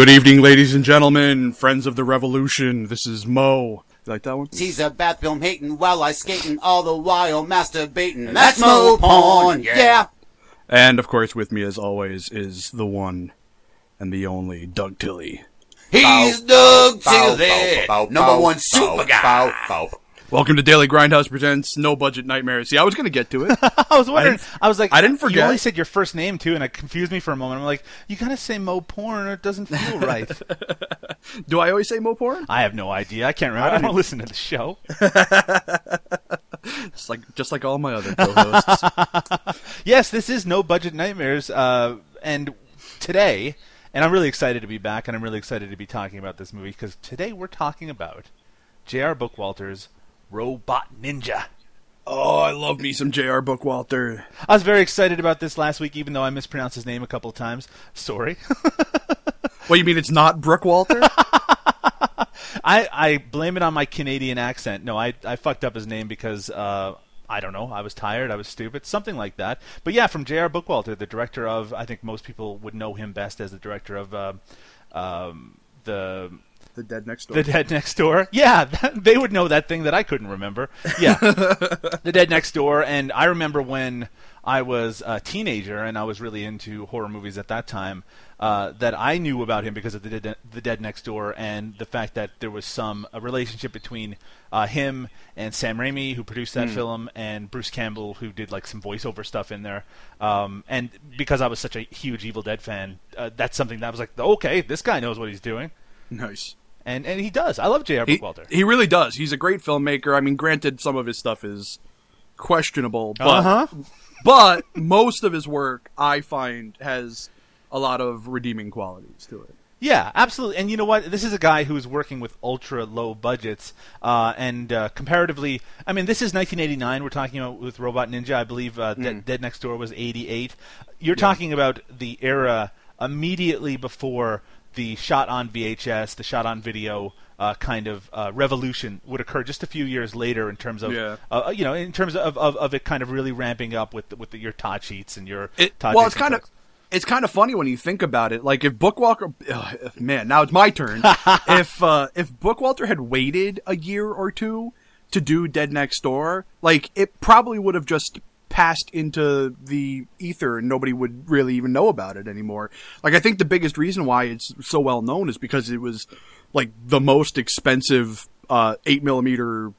Good evening, ladies and gentlemen, friends of the revolution. This is Mo. You like that one? He's a bad film hating while I skating all the while masturbating. That's Mo porn, yeah. And of course, with me as always is the one and the only Doug Tilley. He's Doug Tilley, number one super guy. Welcome to Daily Grindhouse presents No Budget Nightmares. See, I was going to get to it. I was wondering. didn't- I, was like, I didn't forget. You only said your first name too, and it confused me for a moment. I'm like, you gotta say Mo Porn, or it doesn't feel right. Do I always say Mo Porn? I have no idea. I can't remember. I don't listen to the show. It's like just like all my other co-hosts. Yes, this is No Budget Nightmares, uh, and today, and I'm really excited to be back, and I'm really excited to be talking about this movie because today we're talking about J.R. Bookwalter's Robot Ninja. Oh, I love me some J.R. Bookwalter. I was very excited about this last week, even though I mispronounced his name a couple of times. Sorry. What you mean? It's not Brooke Walter? I, I blame it on my Canadian accent. No, I, I fucked up his name because uh, I don't know. I was tired. I was stupid. Something like that. But yeah, from J.R. Bookwalter, the director of I think most people would know him best as the director of uh, um, the the Dead Next Door. the Dead Next Door. Yeah, that, they would know that thing that I couldn't remember. Yeah, The Dead Next Door. And I remember when I was a teenager and I was really into horror movies at that time. Uh, that I knew about him because of the Dead, the Dead Next Door and the fact that there was some a relationship between uh, him and Sam Raimi, who produced that film, and Bruce Campbell, who did like some voiceover stuff in there. Um, and because I was such a huge Evil Dead fan, uh, that's something that I was like, okay, this guy knows what he's doing, nice. And and he does. I love J.R. He, Bookwalter. he really does. He's a great filmmaker. I mean, granted, some of his stuff is questionable, but Uh-huh. but most of his work I find has a lot of redeeming qualities to it. Yeah, absolutely. And you know what? This is a guy who's working with ultra low budgets, uh, and uh, comparatively, I mean, this is 1989. We're talking about with Robot Ninja. I believe uh, Dead, Dead Next Door was 88. You're talking about the era immediately before the shot on VHS, the shot on video. Uh, kind of uh, revolution would occur just a few years later in terms of, Yeah. uh, you know, in terms of, of, of it kind of really ramping up with with the, your Todd sheets and your It, Todd well, it's kind of it's kind of funny when you think about it. Like if Bookwalker ugh, if- man, now it's my turn. if uh, if Bookwalter had waited a year or two to do Dead Next Door, like it probably would have just passed into the ether and nobody would really even know about it anymore. Like I think the biggest reason why it's so well known is because it was like the most expensive uh, eight millimeter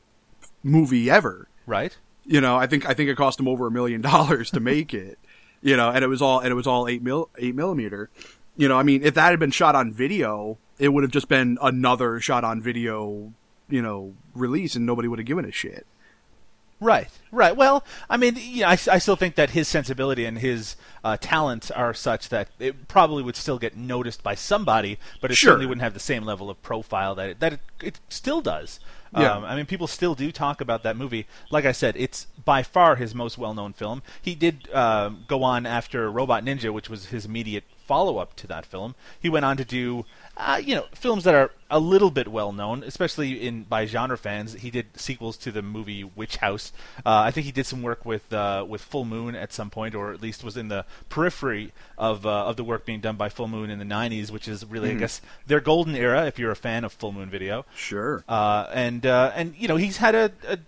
movie ever right. you know, I think I think it cost him over a million dollars to make it. You know, and it was all and it was all eight mil eight millimeter. You know, I mean, if that had been shot on video, it would have just been another shot on video, you know, release, and nobody would have given a shit. Right, right. Well, I mean, you know, I, I still think that his sensibility and his uh, talents are such that it probably would still get noticed by somebody, but it Sure. certainly wouldn't have the same level of profile that it, that it, it still does. Yeah. Um, I mean, people still do talk about that movie. Like I said, it's by far his most well-known film. He did uh, go on after Robot Ninja, which was his immediate follow-up to that film. He went on to do, uh, you know, films that are a little bit well-known, especially in by genre fans. He did sequels to the movie Witchouse. Uh, I think he did some work with uh, with Full Moon at some point, or at least was in the periphery of uh, of the work being done by Full Moon in the '90s, which is really, I guess, their golden era. If you're a fan of Full Moon Video, Sure. uh, and uh, and you know he's had a, a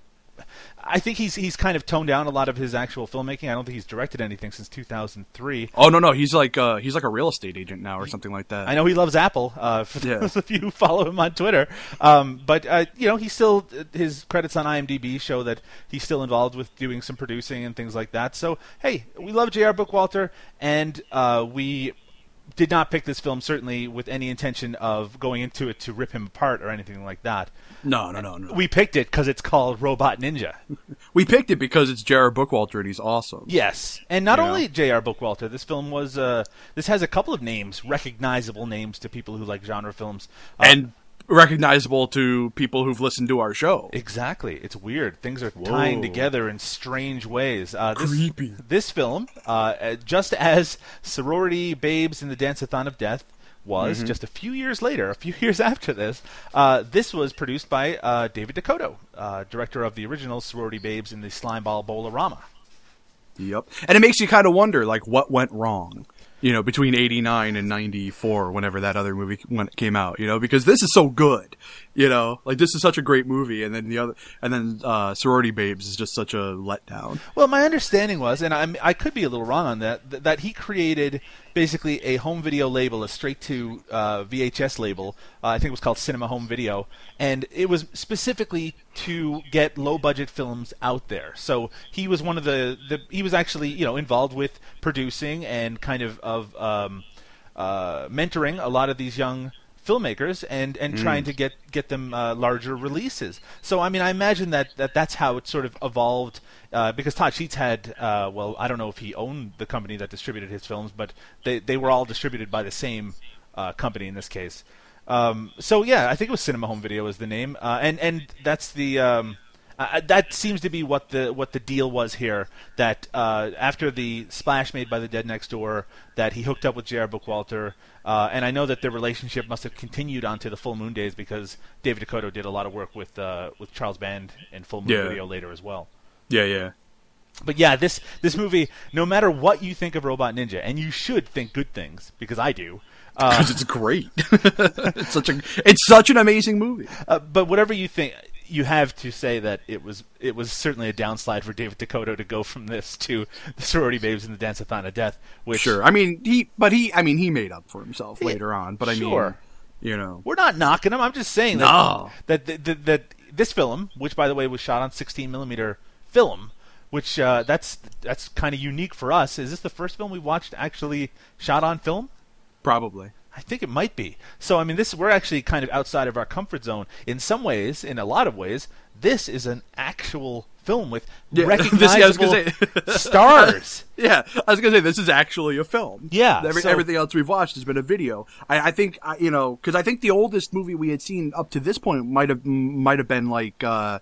I think he's he's kind of toned down a lot of his actual filmmaking. I don't think he's directed anything since 2003. oh no, no, he's like uh, he's like a real estate agent now or something like that. I know he loves Apple. Uh, for Yeah. those of you who follow him on Twitter, um, but uh, you know, he's still his credits on IMDb show that he's still involved with doing some producing and things like that. So hey, we love J.R. Bookwalter, and uh, we did not pick this film certainly with any intention of going into it to rip him apart or anything like that. No, no, no, no. We picked it because it's called Robot Ninja. We picked it because it's J.R. Bookwalter and he's awesome. Yes, and not only J.R. Bookwalter. This film was uh, this has a couple of names, recognizable names to people who like genre films. Uh, And recognizable to people who've listened to our show. Exactly. It's weird. Things are tying together in strange ways. Uh, this, Creepy. This film, uh, uh, just as Sorority Babes in the Dance-a-thon of Death was Mm-hmm. just a few years later, a few years after this, uh, this was produced by uh, David DeCoteau, uh, director of the original Sorority Babes in the Slimeball Bowl-orama. Yep. And it makes you kind of wonder, like, what went wrong, you know, between 89 and 94, whenever that other movie came out, you know, because this is so good, you know, like, this is such a great movie, and then the other, and then, uh, Sorority Babes is just such a letdown. Well, my understanding was, and I'm, I could be a little wrong on that, th- that he created basically a home video label, a straight to uh, VHS label. Uh, I think it was called Cinema Home Video, and it was specifically to get low budget films out there. So he was one of the, the he was actually you know involved with producing and kind of of um, uh, mentoring a lot of these young filmmakers and and trying to get get them uh, larger releases. So I mean, I imagine that, that that's how it sort of evolved. Uh, because Todd Sheets had, uh, well, I don't know if he owned the company that distributed his films, but they they were all distributed by the same uh, company in this case. Um, so yeah, I think it was Cinema Home Video is the name, uh, and and that's the um, uh, that seems to be what the what the deal was here. That uh, after the splash made by the Dead Next Door, that he hooked up with J.R. Bookwalter, uh, and I know that their relationship must have continued onto the Full Moon days because David DeCoteau did a lot of work with uh, with Charles Band and Full Moon Yeah. Video later as well. Yeah, yeah. But yeah, this this movie, no matter what you think of Robot Ninja, and you should think good things because I do. Uh, Because it's great. it's such a, it's such an amazing movie. Uh, but whatever you think, you have to say that it was it was certainly a downslide for David DeCoteau to go from this to the Sorority Babes and the Dance-a-thon of Death. Which Sure. I mean, he, but he, I mean, he made up for himself later on, but I Sure. mean, you know. we're not knocking him. I'm just saying that No. that, that, that that this film, which by the way was shot on 16 millimeter film, which uh, that's that's kind of unique for us. Is this the first film we watched actually shot on film? Probably. I think it might be. So I mean, this we're actually kind of outside of our comfort zone in some ways. In a lot of ways, this is an actual film with Yeah, recognizable this- yeah, I was gonna say- stars. Yeah, I was gonna say this is actually a film. Yeah, Every, so- everything else we've watched has been a video. I, I think I, you know because I think the oldest movie we had seen up to this point might have might have been like uh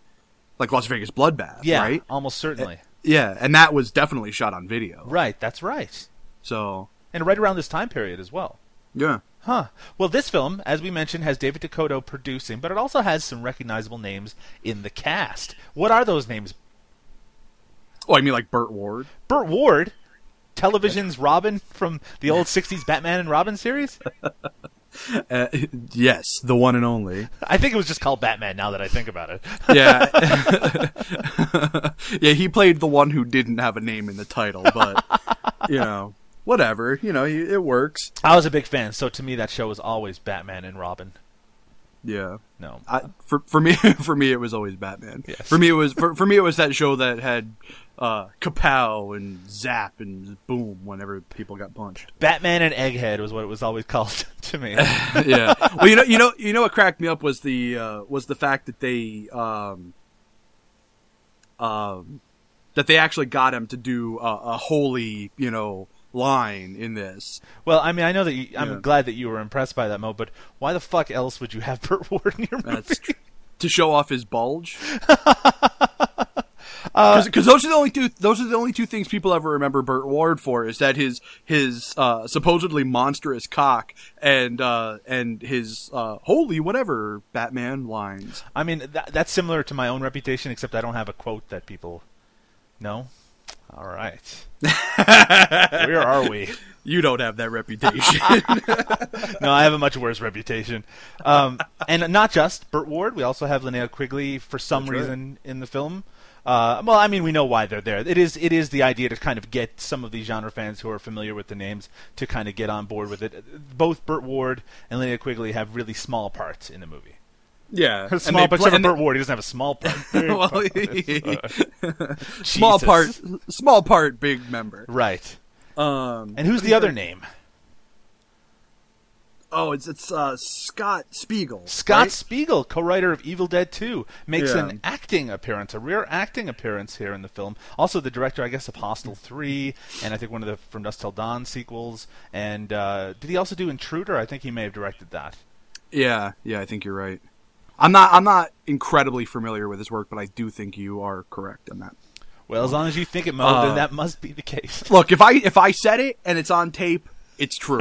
like Las Vegas Bloodbath. Yeah, right. almost certainly. Yeah, and that was definitely shot on video. Right, that's right. So And right around this time period as well. Yeah, Huh. Well, this film, as we mentioned, has David DeCoteau producing, but it also has some recognizable names in the cast. What are those names? oh, I mean like Burt Ward. Burt Ward, television's Robin from the old 60s Batman and Robin series? Uh, yes, the one and only. I think it was just called Batman now that I think about it. Yeah, yeah. He played the one who didn't have a name in the title, but you know, whatever. You know, it works. I was a big fan, so to me that show was always Batman and Robin. Yeah. No. I, for for me for me it was always Batman. Yes. For me it was for, for me it was that show that had uh kapow and zap and boom whenever people got punched. Batman and Egghead was what it was always called to me. yeah. Well, you know you know you know what cracked me up was the uh was the fact that they um um that they actually got him to do a, a holy, you know, line in this. well, I mean, I know that you, I'm Yeah. glad that you were impressed by that, Mo, but why the fuck else would you have Burt Ward in your movie? Tr- to show off his bulge. Uh, Because those are the only two. Those are the only two things people ever remember Burt Ward for. Is that his his uh, supposedly monstrous cock and uh, and his uh, holy whatever Batman lines. I mean, that, that's similar to my own reputation, except I don't have a quote that people know. All right. Where are we? You don't have that reputation. No, I have a much worse reputation. Um, and not just Burt Ward. We also have Linnea Quigley for some That's right. reason in the film. Uh, well, I mean, we know why they're there. It is it is the idea to kind of get some of these genre fans who are familiar with the names to kind of get on board with it. Both Burt Ward and Linnea Quigley have really small parts in the movie. Yeah, and Small, they but play- except for and they- Burt Ward, he doesn't have a small part. Well, part. small part, small part, big member. Right. Um, And who's the other name? Oh, it's it's uh, Scott Spiegel. Scott right? Spiegel, co-writer of Evil Dead 2, makes Yeah. an acting appearance, a rare acting appearance here in the film. Also, the director, I guess, of Hostel 3, and I think one of the From Dusk Till Dawn sequels. And uh, did he also do Intruder? I think he may have directed that. Yeah, yeah, I think you're right. I'm not I'm not incredibly familiar with his work, but I do think you are correct on that. Well, as long as you think it, Mo, Uh, then that must be the case. Look, if I if I said it and it's on tape, it's true.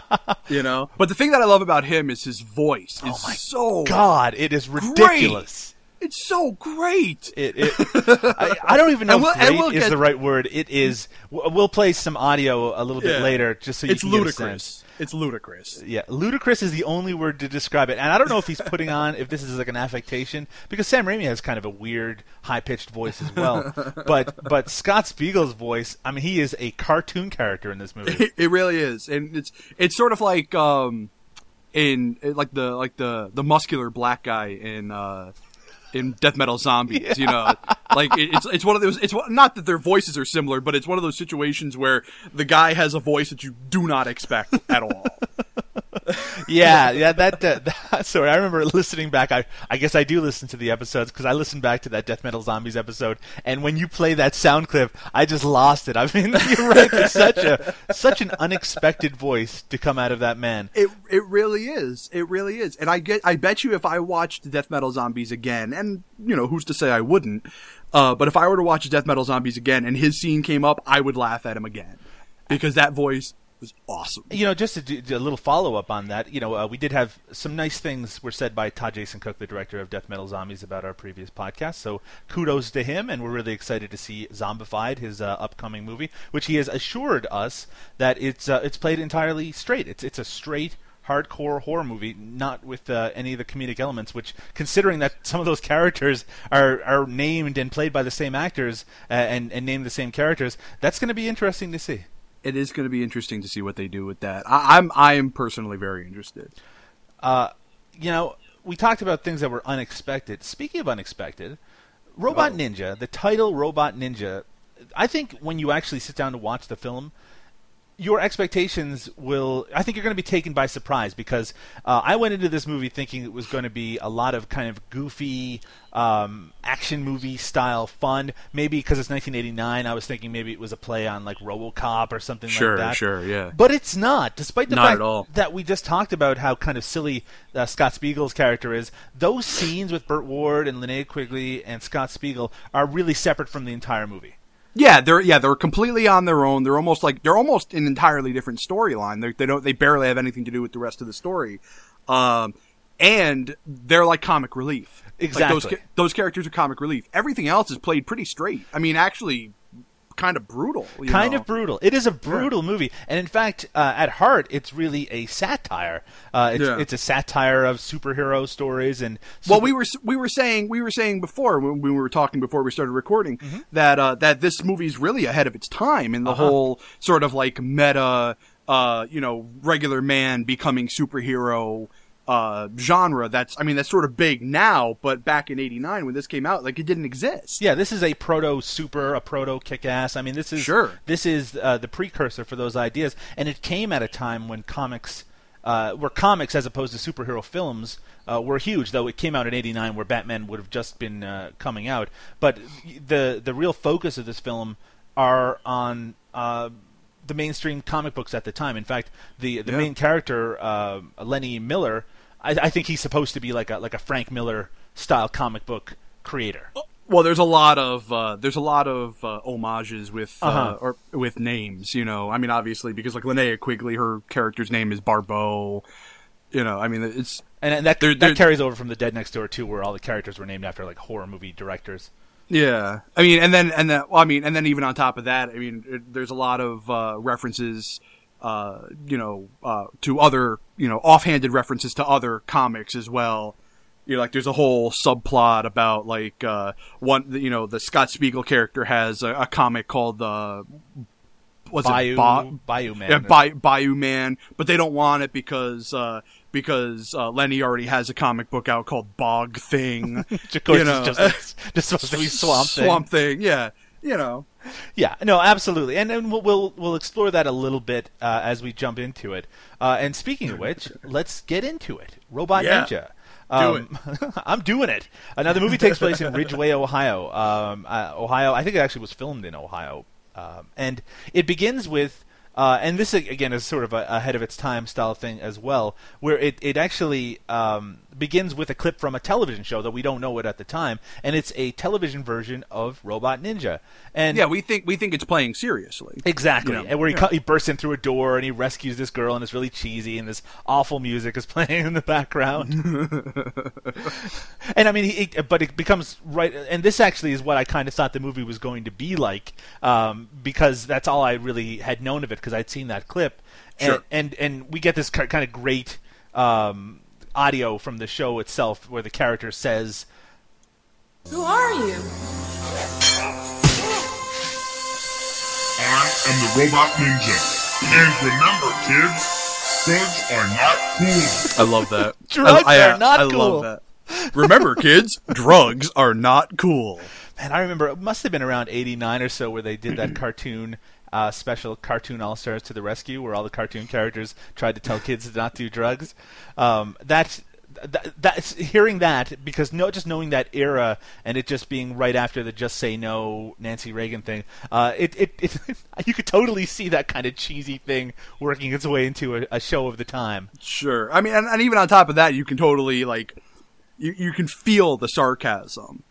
you know. But the thing that I love about him is his voice is Oh my so God, it is ridiculous. It's so great. It, it I, I don't even know we'll- great we'll is get- the right word. It is. We'll play some audio a little bit Yeah. later, just so you it's can ludicrous. It's ludicrous. Yeah, ludicrous is the only word to describe it, and I don't know if he's putting on if this is like an affectation because Sam Raimi has kind of a weird, high-pitched voice as well. but but Scott Spiegel's voice, I mean, he is a cartoon character in this movie. It, it really is, and it's it's sort of like um, in like the like the the muscular black guy in uh in Death Metal Zombies. You know, like it, it's it's one of those. It's not that their voices are similar, but it's one of those situations where the guy has a voice that you do not expect at all. yeah, yeah. That, uh, that sorry, I remember listening back. I I guess I do listen to the episodes because I listened back to that Death Metal Zombies episode, and when you play that sound clip, I just lost it. I mean, you're right. It's such a such an unexpected voice to come out of that man. It it really is. It really is. And I get I bet you if I watched Death Metal Zombies again, and you know, who's to say I wouldn't, uh, but if I were to watch Death Metal Zombies again and his scene came up, I would laugh at him again. Because that voice was awesome. You know, just do a little follow up on that, you know, uh, we did have some nice things were said by Todd Jason Cook, the director of Death Metal Zombies, about our previous podcast. So kudos to him, and we're really excited to see Zombified, his uh, upcoming movie, which he has assured us that it's uh, it's played entirely straight. It's it's a straight hardcore horror movie, not with uh, any of the comedic elements. Which, considering that some of those characters are are named and played by the same actors uh, and and named the same characters, that's going to be interesting to see. It is going to be interesting to see what they do with that. I, I'm I am personally very interested. Uh, you know, we talked about things that were unexpected. Speaking of unexpected, Robot Oh. Ninja, the title Robot Ninja, I think when you actually sit down to watch the film, your expectations will i think you're going to be taken by surprise because uh, i went into this movie thinking it was going to be a lot of kind of goofy um, action movie style fun maybe because it's 1989 i was thinking maybe it was a play on like robocop or something Sure, like that sure, yeah. but it's not despite the Not fact at all. that we just talked about how kind of silly uh, scott spiegel's character is those scenes with burt ward and linnea quigley and scott spiegel are really separate from the entire movie Yeah, they're yeah they're completely on their own. They're almost like they're almost an entirely different storyline. They they don't they barely have anything to do with the rest of the story, um, and they're like comic relief. Like, Exactly. those those characters are comic relief. Everything else is played pretty straight. I mean, actually, kind of brutal. you kind know? of brutal. It is a brutal movie, and in fact, uh, at heart, it's really a satire. Uh, it's, Yeah. it's a satire of superhero stories and. Well, we were we were saying we were saying before when we were talking before we started recording Mm-hmm. that uh, that this movie's really ahead of its time in the Uh-huh. whole sort of like meta, uh, you know, regular man becoming superhero uh, genre. That's I mean that's sort of big now, but back in '89 when this came out, like it didn't exist. Yeah, this is a proto super, a proto kick ass. I mean, this is Sure. This is uh, the precursor for those ideas, and it came at a time when comics, uh, where comics as opposed to superhero films, uh, were huge. Though it came out in '89, where Batman would have just been uh, coming out. But the the real focus of this film are on. Uh, the mainstream comic books at the time. In fact, the the Yeah. main character, uh, Lenny Miller, I, I think he's supposed to be like a like a Frank Miller style comic book creator. Well, there's a lot of uh, there's a lot of uh, homages with uh, Uh-huh. or with names. You know, I mean, obviously because like Linnea Quigley, her character's name is Barbeau. You know, I mean, it's And, and that There- that there- carries over from the Dead Next Door too, where all the characters were named after like horror movie directors. Yeah, I mean, and then and then well, I mean, and then even on top of that, I mean, it, there's a lot of uh, references, uh, you know, uh, to other, you know, offhanded references to other comics as well. You know, like there's a whole subplot about like uh, one, you know, the Scott Spiegel character has a, a comic called uh, what's Bayou, it, Ba- Bayou Man. yeah, Bay- Bayou Man, but they don't want it because uh, because uh, Lenny already has a comic book out called Bog Thing. Of course you know. just, just supposed to be Swamp Thing. Swamp Thing, yeah. You know. Yeah, no, absolutely, and then we'll we'll, we'll explore that a little bit uh, as we jump into it. Uh, and speaking of which, let's get into it. Robot Yeah. Ninja. Do Um, I'm doing it. Now the movie takes place in Ridgeway, Ohio. Um, uh, Ohio, I think it actually was filmed in Ohio, um, and it begins with. Uh, and this again is sort of a ahead of its time style thing as well, where it it actually um, begins with a clip from a television show that we don't know it at the time, and it's a television version of Robot Ninja. And Yeah, we think we think it's playing seriously. Exactly, You know, and where he, yeah. co- he bursts in through a door and he rescues this girl, and it's really cheesy, and this awful music is playing in the background. and I mean, he, it, but it becomes right, and this actually is what I kind of thought the movie was going to be like, um, because that's all I really had known of it because I'd seen that clip, and Sure. and, and we get this kind of great um, audio from the show itself where the character says. Who are you? I am the Robot Ninja. And remember, kids, drugs are not cool. I love that. Drugs I, I, are not I cool. love that. Remember, kids, drugs are not cool. Man, I remember it must have been around '89 or so where they did that cartoon uh, special, Cartoon All Stars to the Rescue, where all the cartoon characters tried to tell kids to not do drugs. Um, that's that, that's hearing that because no, just knowing that era and it just being right after the "Just Say No" Nancy Reagan thing, uh, it, it, it you could totally see that kind of cheesy thing working its way into a, a show of the time. Sure. I mean, and, and even on top of that, you can totally like, you you can feel the sarcasm.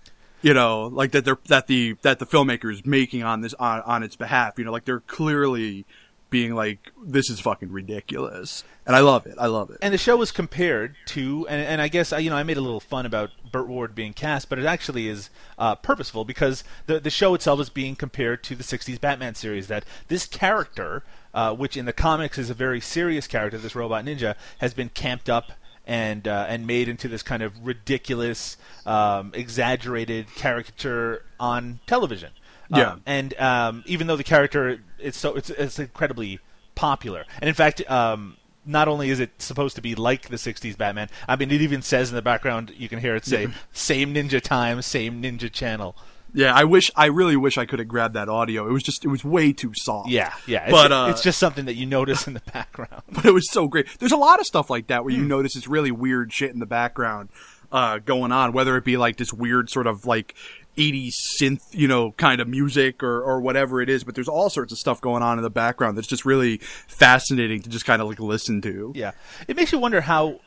You know, like that they're that the that the filmmaker is making on this on on its behalf. You know, like they're clearly being like, this is fucking ridiculous, and I love it. I love it. And the show was compared to, and, and I guess I- you know I made a little fun about Burt Ward being cast, but it actually is uh, purposeful because the the show itself is being compared to the '60s Batman series. That this character, uh, which in the comics is a very serious character, this robot ninja, has been camped up and uh, and made into this kind of ridiculous, um, exaggerated caricature on television. Yeah. Um, and um, even though the character it's so it's, it's incredibly popular, and in fact, um, not only is it supposed to be like the '60s Batman, I mean, it even says in the background you can hear it say "Same Ninja Time, Same Ninja Channel." Yeah, I wish, I really wish I could have grabbed that audio. It was just, it was way too soft. Yeah, yeah, it's, But, uh, it's just something that you notice in the background. but it was so great. There's a lot of stuff like that where Hmm. you notice it's really weird shit in the background uh, going on, whether it be like this weird sort of like 80s synth, you know, kind of music or, or whatever it is. But there's all sorts of stuff going on in the background that's just really fascinating to just kind of like listen to. Yeah, it makes you wonder how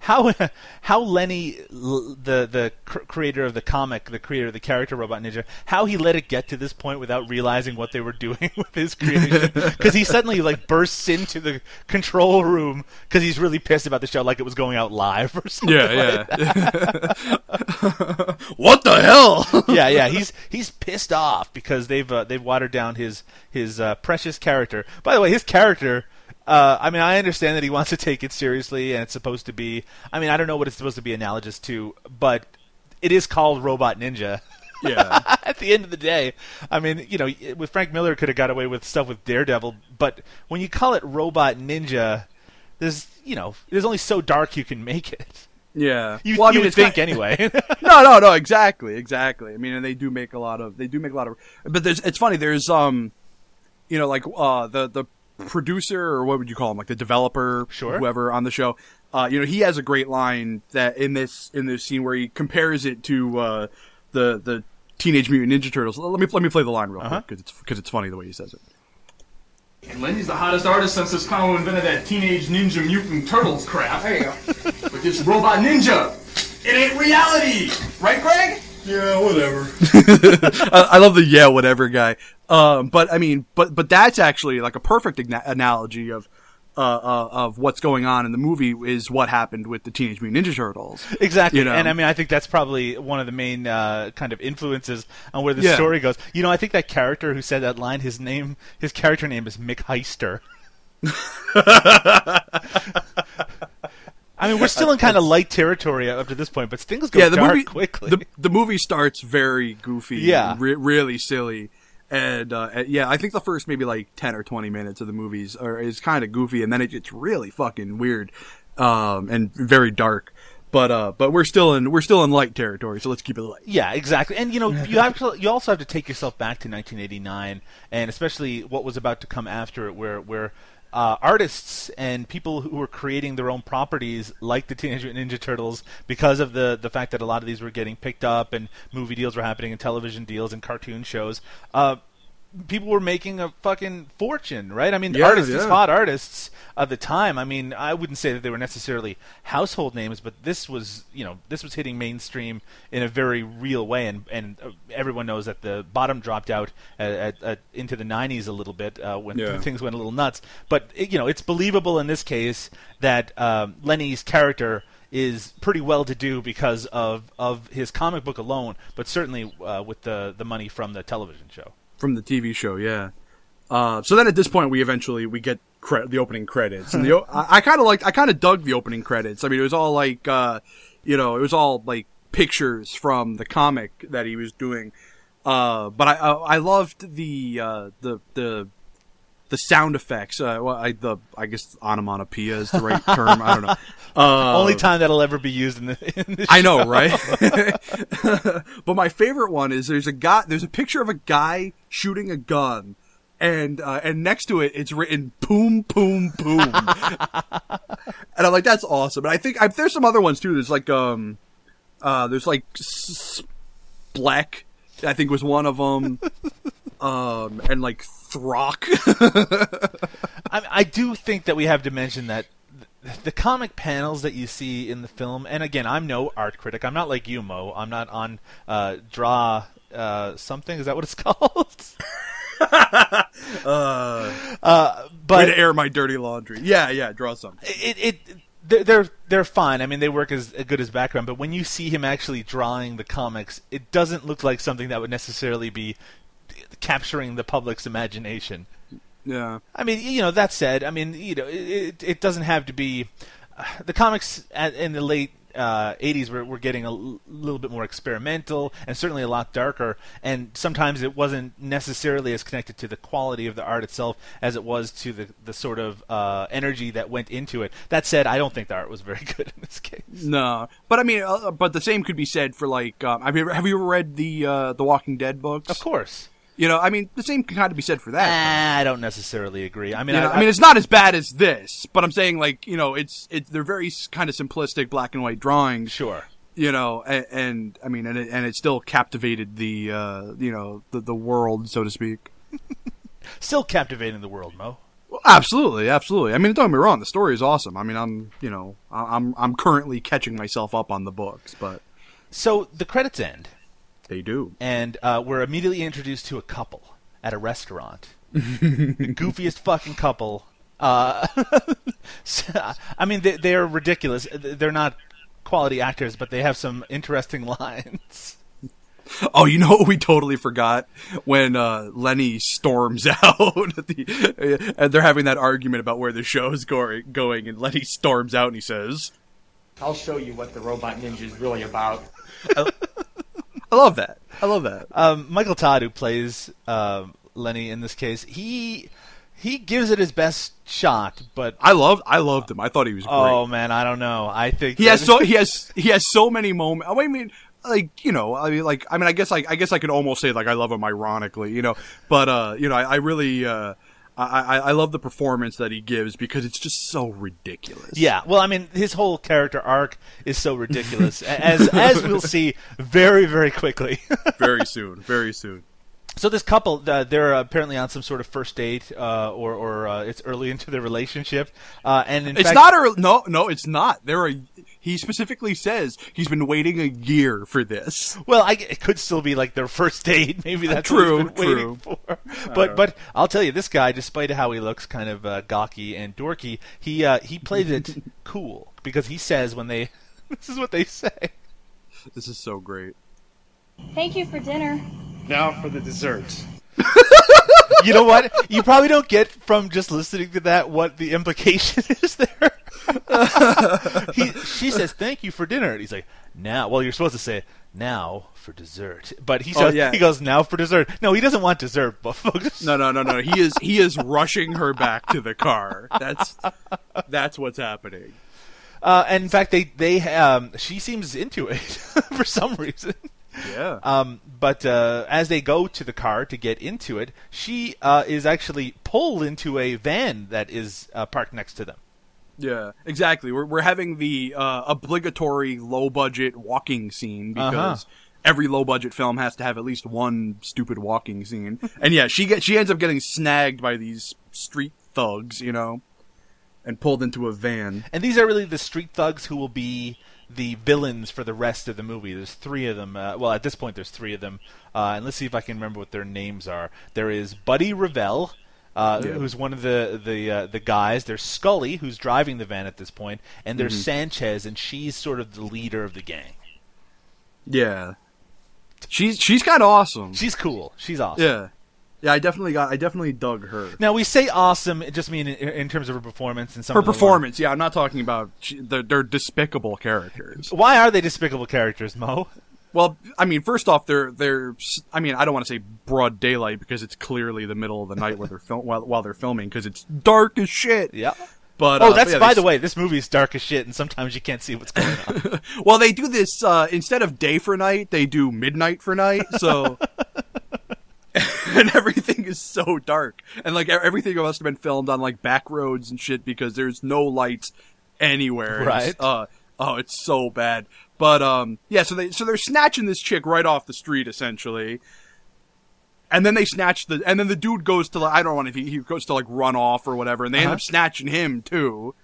how how Lenny, the the creator of the comic, the creator of the character Robot Ninja, how he let it get to this point without realizing what they were doing with his creation. Because he suddenly like bursts into the control room because he's really pissed about the show, like it was going out live or something. Yeah, like yeah. what the hell? yeah, yeah. He's he's pissed off because they've uh, they've watered down his his uh, precious character. By the way, his character. Uh, I mean, I understand that he wants to take it seriously, and it's supposed to be. I mean, I don't know what it's supposed to be analogous to, but it is called Robot Ninja. yeah. At the end of the day, I mean, you know, with Frank Miller could have got away with stuff with Daredevil, but when you call it Robot Ninja, there's you know, there's only so dark you can make it. Yeah. You, well, I you mean, would think kind- anyway. no, no, no, exactly, exactly. I mean, and they do make a lot of, they do make a lot of, but there's, it's funny, there's, um, you know, like, uh, the, the producer, or what would you call him, like the developer, Sure. whoever on the show, uh, you know, he has a great line that in this, in this scene where he compares it to, uh, the, the Teenage Mutant Ninja Turtles. Let me, let me play the line real Uh-huh. quick, cause it's, cause it's funny the way he says it. And Lenny's the hottest artist since this clown invented that Teenage Ninja Mutant Turtles crap. There you go. But this robot ninja, it ain't reality, right, Greg? Yeah, whatever. I, I love the yeah whatever guy. Um, but I mean, but but that's actually like a perfect agna- analogy of uh, uh, of what's going on in the movie is what happened with the Teenage Mutant Ninja Turtles. Exactly, You know? and I mean, I think that's probably one of the main uh, kind of influences on where the Yeah. story goes. You know, I think that character who said that line, his name, his character name is Mick Heister. I mean, we're still in kind of light territory up to this point, but things go yeah, the dark movie quickly. The, the movie starts very goofy, Yeah. and re- really silly. And uh, uh, yeah, I think the first maybe like ten or twenty minutes of the movies are is kind of goofy, and then it gets really fucking weird um, and very dark. But uh, but we're still in we're still in light territory, so let's keep it light. Yeah, exactly. And you know, you have to, you also have to take yourself back to 1989, and especially what was about to come after it, where where uh, artists and people who were creating their own properties, like the Teenage Mutant Ninja Turtles, because of the the fact that a lot of these were getting picked up and movie deals were happening and television deals and cartoon shows. Uh, people were making a fucking fortune, right? I mean, Yeah, artists, yeah. hot artists of the time. I mean, I wouldn't say that they were necessarily household names, but this was, you know, this was hitting mainstream in a very real way, and and uh, everyone knows that the bottom dropped out at, at, at, into the '90s a little bit uh, when Yeah. things went a little nuts. But it, you know, it's believable in this case that um, Lenny's character is pretty well to do because of of his comic book alone, but certainly uh, with the the money from the television show. From the TV show. Yeah. Uh, so then at this point, we eventually we get cre- the opening credits, and the I kind of liked I kind of dug the opening credits. I mean, it was all like uh, you know, it was all like pictures from the comic that he was doing. Uh, but I I, I loved the uh, the the the sound effects. Uh, well, I the I guess onomatopoeia is the right term. I don't know. Uh, Only time that'll ever be used in the. In the I know, right? but my favorite one is there's a guy, there's a picture of a guy shooting a gun, and uh, and next to it it's written "boom, boom, boom," and I'm like, that's awesome. And I think I, there's some other ones too. There's like um, uh, there's like S- Black, I think was one of them, um, and like Throck. I, I do think that we have to mention that the comic panels that you see in the film, and again, I'm no art critic. I'm not like you, Mo. I'm not on uh, draw uh, something. Is that what it's called? uh, uh, way but to air my dirty laundry. Yeah, yeah, draw something. it, it they're, they're they're fine. I mean, they work as good as background. But when you see him actually drawing the comics, it doesn't look like something that would necessarily be capturing the public's imagination. Yeah. I mean, you know, that said, I mean, you know, it, it doesn't have to be. Uh, the comics at, in the late uh, 80s were, were getting a l- little bit more experimental and certainly a lot darker. And sometimes it wasn't necessarily as connected to the quality of the art itself as it was to the, the sort of uh, energy that went into it. That said, I don't think the art was very good in this case. No, but I mean, uh, but the same could be said for like, um, have you ever, have you ever read the uh, the Walking Dead books? Of course. You know, I mean, the same can kind of be said for that. Ah, I don't necessarily agree. I mean, know, I, I, mean, it's not as bad as this, but I'm saying like, you know, it's it's they're very kind of simplistic black and white drawings. sure. You know, and, and I mean, and it, and it still captivated the uh, you know the the world, so to speak. Still captivating the world, Mo. Well, absolutely, absolutely. I mean, don't get me wrong, the story is awesome. I mean, I'm you know, I- I'm I'm currently catching myself up on the books, but So the credits end. They do. and uh, we're immediately introduced to a couple at a restaurant. the goofiest fucking couple. Uh, I mean, they, they're ridiculous. They're not quality actors, but they have some interesting lines. Oh, you know what we totally forgot when uh, Lenny storms out at the, and they're having that argument about where the show's going, going, and Lenny storms out and he says, I'll show you what the Robot Ninja is really about. "I love that. I love that." Um, Michael Todd, who plays um Lenny in this case, he he gives it his best shot, but I loved. I loved him. I thought he was great. oh man, I don't know. I think he has so he has he has so many moments. I mean, like you know, I mean, like I mean, I guess like I guess I could almost say like I love him ironically, you know, but uh, you know, I, I really uh, I, I I love the performance that he gives because it's just so ridiculous. Yeah, well, I mean, his whole character arc is so ridiculous, as as we'll see very, very quickly. very soon, very soon. so this couple, uh, they're apparently on some sort of first date, uh, or or uh, it's early into their relationship, uh, and in It's fact, not a no, no, it's not. There are. He specifically says he's been waiting a year for this. Well, I, it could still be like their first date. Maybe that's True, what he's been waiting true. for. But but I'll tell you, this guy, despite how he looks kind of uh, gawky and dorky, he uh, he played it cool because he says when they this is what they say. This is so great. Thank you for dinner. Now for the desserts. You know what? You probably don't get from just listening to that what the implication is there. he, she says, "Thank you for dinner," and he's like, "Now." Well, you're supposed to say, "Now for dessert," but he Oh, says, yeah. he goes, "Now for dessert." No, he doesn't want dessert, but folks. No, no, no, no. He is he is rushing her back to the car. That's that's what's happening. Uh, and in fact, they they um, she seems into it for some reason. Yeah. Um, but uh, as they go to the car to get into it, she uh, is actually pulled into a van that is uh, parked next to them. Yeah, exactly. We're we're having the uh, obligatory low budget walking scene because Uh-huh. every low budget film has to have at least one stupid walking scene. and yeah, she get she ends up getting snagged by these street thugs, you know, and pulled into a van. And these are really the street thugs who will be the villains for the rest of the movie. There's three of them. Uh, well, at this point, there's three of them. Uh, and let's see if I can remember what their names are. There is Buddy Revell, uh, Yeah. who's one of the the uh, the guys. There's Scully, who's driving the van at this point, and there's Mhm. Sanchez, and she's sort of the leader of the gang. Yeah, she's she's kind of awesome. She's cool. She's awesome. Yeah, yeah. I definitely got. I definitely dug her. Now we say awesome, it just mean in, in terms of her performance and some Her performance, yeah. I'm not talking about. They're, they're despicable characters. Why are they despicable characters, Mo? Well, I mean, first off, they're they're. I mean, I don't want to say broad daylight because it's clearly the middle of the night where they're film while, while they're filming because it's dark as shit. Yeah. But oh, uh, that's yeah, by they- the way, this movie is dark as shit, and sometimes you can't see what's going on. Well, they do this uh, instead of day for night, they do midnight for night. So. and everything is so dark, and like everything must have been filmed on like back roads and shit because there's no lights anywhere. Right. uh, oh, it's so bad. But um, yeah. So they so they're snatching this chick right off the street essentially, and then they snatch the and then the dude goes to like I don't want if he, he goes to like run off or whatever, and they end Uh-huh. up snatching him too.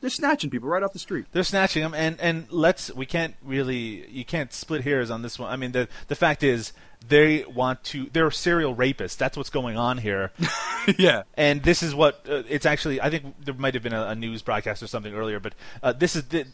They're snatching people right off the street. They're snatching them, and and let's we can't really you can't split hairs on this one. I mean, the the fact is they want to they're serial rapists. That's what's going on here. yeah. And this is what uh, it's actually. I think there might have been a, a news broadcast or something earlier, but uh, this is the,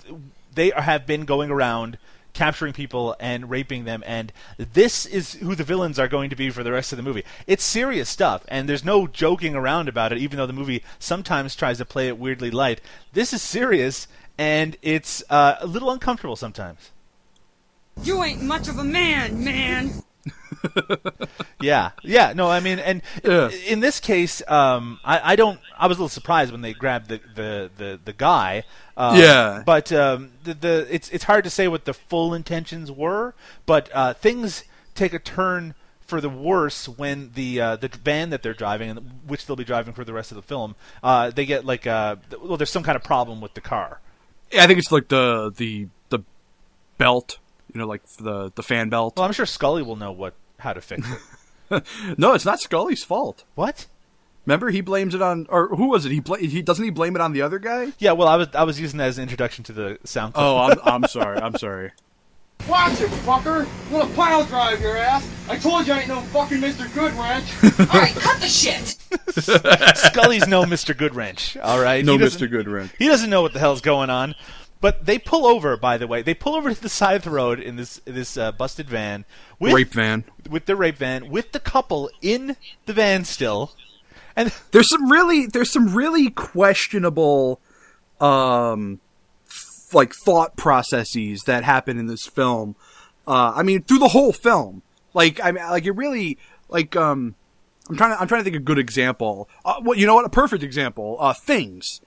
they have been going around capturing people and raping them, and this is who the villains are going to be for the rest of the movie. It's serious stuff, and there's no joking around about it. Even though the movie sometimes tries to play it weirdly light, this is serious, and it's uh, a little uncomfortable sometimes. You ain't much of a man, man. yeah, yeah. No, I mean, and in this case, um, I, I don't. I was a little surprised when they grabbed the the the, the guy. Um, Yeah. But um, the the it's it's hard to say what the full intentions were, but uh, things take a turn for the worse when the uh, the van that they're driving, which they'll be driving for the rest of the film, uh, they get like uh, well, there's some kind of problem with the car. Yeah, I think it's like the the the belt, you know, like the the fan belt. Well, I'm sure Scully will know what how to fix it. no, it's not Scully's fault. What? Remember, he blames it on, or who was it? He bla- he doesn't he blame it on the other guy? Yeah, well, I was I was using that as an introduction to the sound. clip. Oh, I'm I'm sorry. I'm sorry. Watch it, fucker! I'm gonna pile drive your ass! I told you I ain't no fucking Mr. Goodwrench! Alright, cut the shit! Scully's no Mr. Goodwrench. All right, No Mr. Goodwrench. He doesn't know what the hell's going on. But they pull over. By the way, they pull over to the side of the road in this this uh, busted van with Rape van. with the rape van with the couple in the van still. And There's some really there's some really questionable, um, f- like thought processes that happen in this film. Uh, I mean, through the whole film, like I mean, like it really like um. I'm trying to I'm trying to think of a good example. Uh, well, you know what? A perfect example. Uh, things.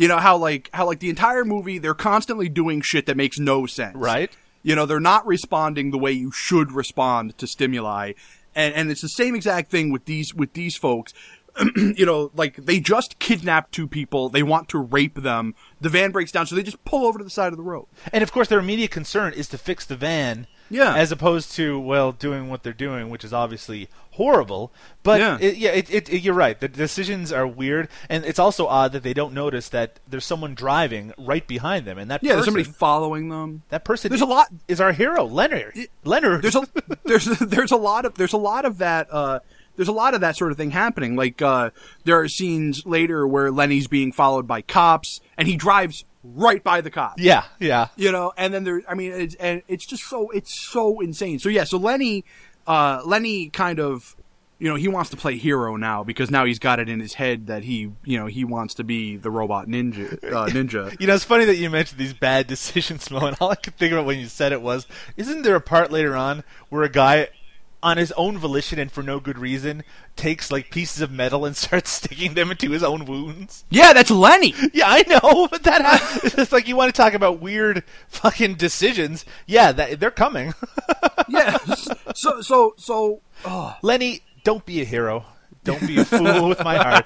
You know how like how like the entire movie they're constantly doing shit that makes no sense. Right. You know they're not responding the way you should respond to stimuli, and and it's the same exact thing with these with these folks. you know, like they just kidnapped two people. They want to rape them. The van breaks down, so they just pull over to the side of the road. and of course, their immediate concern is to fix the van. Yeah. As opposed to well doing what they're doing, which is obviously horrible. But Yeah. it, yeah, it, it, you're right. The decisions are weird, and it's also odd that they don't notice that there's someone driving right behind them, and that Yeah, there's somebody following them. That person. There's a lot. Is our hero Leonard? Leonard. There's a there's there's a lot of there's a lot of that. Uh, there's a lot of that sort of thing happening. Like uh, there are scenes later where Lenny's being followed by cops, and he drives right by the cops. Yeah, yeah. You know, and then there. I mean, it's, and it's just so it's so insane. So yeah, so Lenny, uh, Lenny kind of. You know, he wants to play hero now because now he's got it in his head that he, you know, he wants to be the robot ninja. Uh, ninja. You know, it's funny that you mentioned these bad decisions, Mo, and all I could think about when you said it was, isn't there a part later on where a guy on his own volition and for no good reason, takes like pieces of metal and starts sticking them into his own wounds. Yeah, that's Lenny. Yeah, I know, but that ha- it's like you want to talk about weird fucking decisions. Yeah, that, they're coming. yeah. So so so. Oh. Lenny, don't be a hero. Don't be a fool with my heart.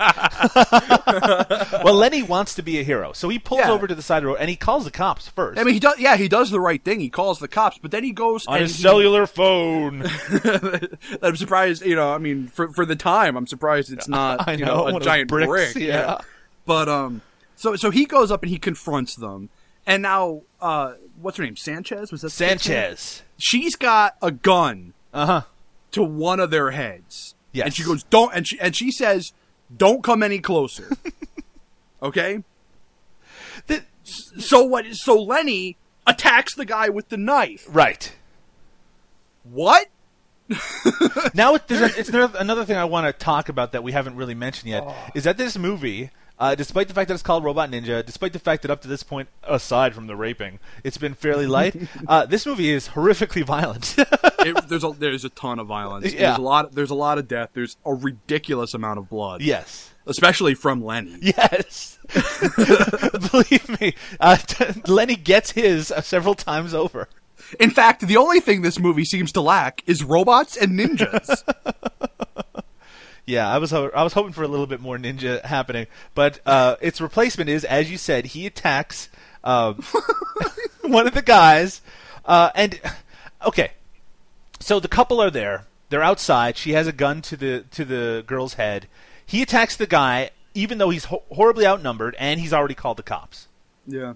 well, Lenny wants to be a hero, so he pulls Yeah. over to the side of the road and he calls the cops first. I mean, he does. Yeah, he does the right thing. He calls the cops, but then he goes on his he- cellular phone. I'm surprised. You know, I mean, for for the time, I'm surprised it's not. I you know, know, one a giant bricks, brick. yeah. But um, so so he goes up and he confronts them, and now uh, what's her name? Sanchez was that the? Sanchez. She's got a gun Uh huh. to one of their heads. Yes. And she goes, "Don't," and she and she says, "Don't come any closer." okay. The- So what? So Lenny attacks the guy with the knife. right. What? now it, there's a, it's another, another thing I want to talk about that we haven't really mentioned yet Oh. is that this movie, uh, despite the fact that it's called Robot Ninja, despite the fact that up to this point, aside from the raping, it's been fairly light. uh, this movie is horrifically violent. It, there's a there's a ton of violence. Yeah. There's a lot. There's a lot of death. There's a ridiculous amount of blood. yes. especially from Lenny. Yes. Believe me, uh, Lenny gets his uh, several times over. In fact, the only thing this movie seems to lack is robots and ninjas. Yeah, I was ho- I was hoping for a little bit more ninja happening, but uh, its replacement is, as you said, he attacks um, one of the guys, uh, and okay, so the couple are there. They're outside. She has a gun to the to the girl's head. He attacks the guy, even though he's ho- horribly outnumbered, and he's already called the cops. yeah.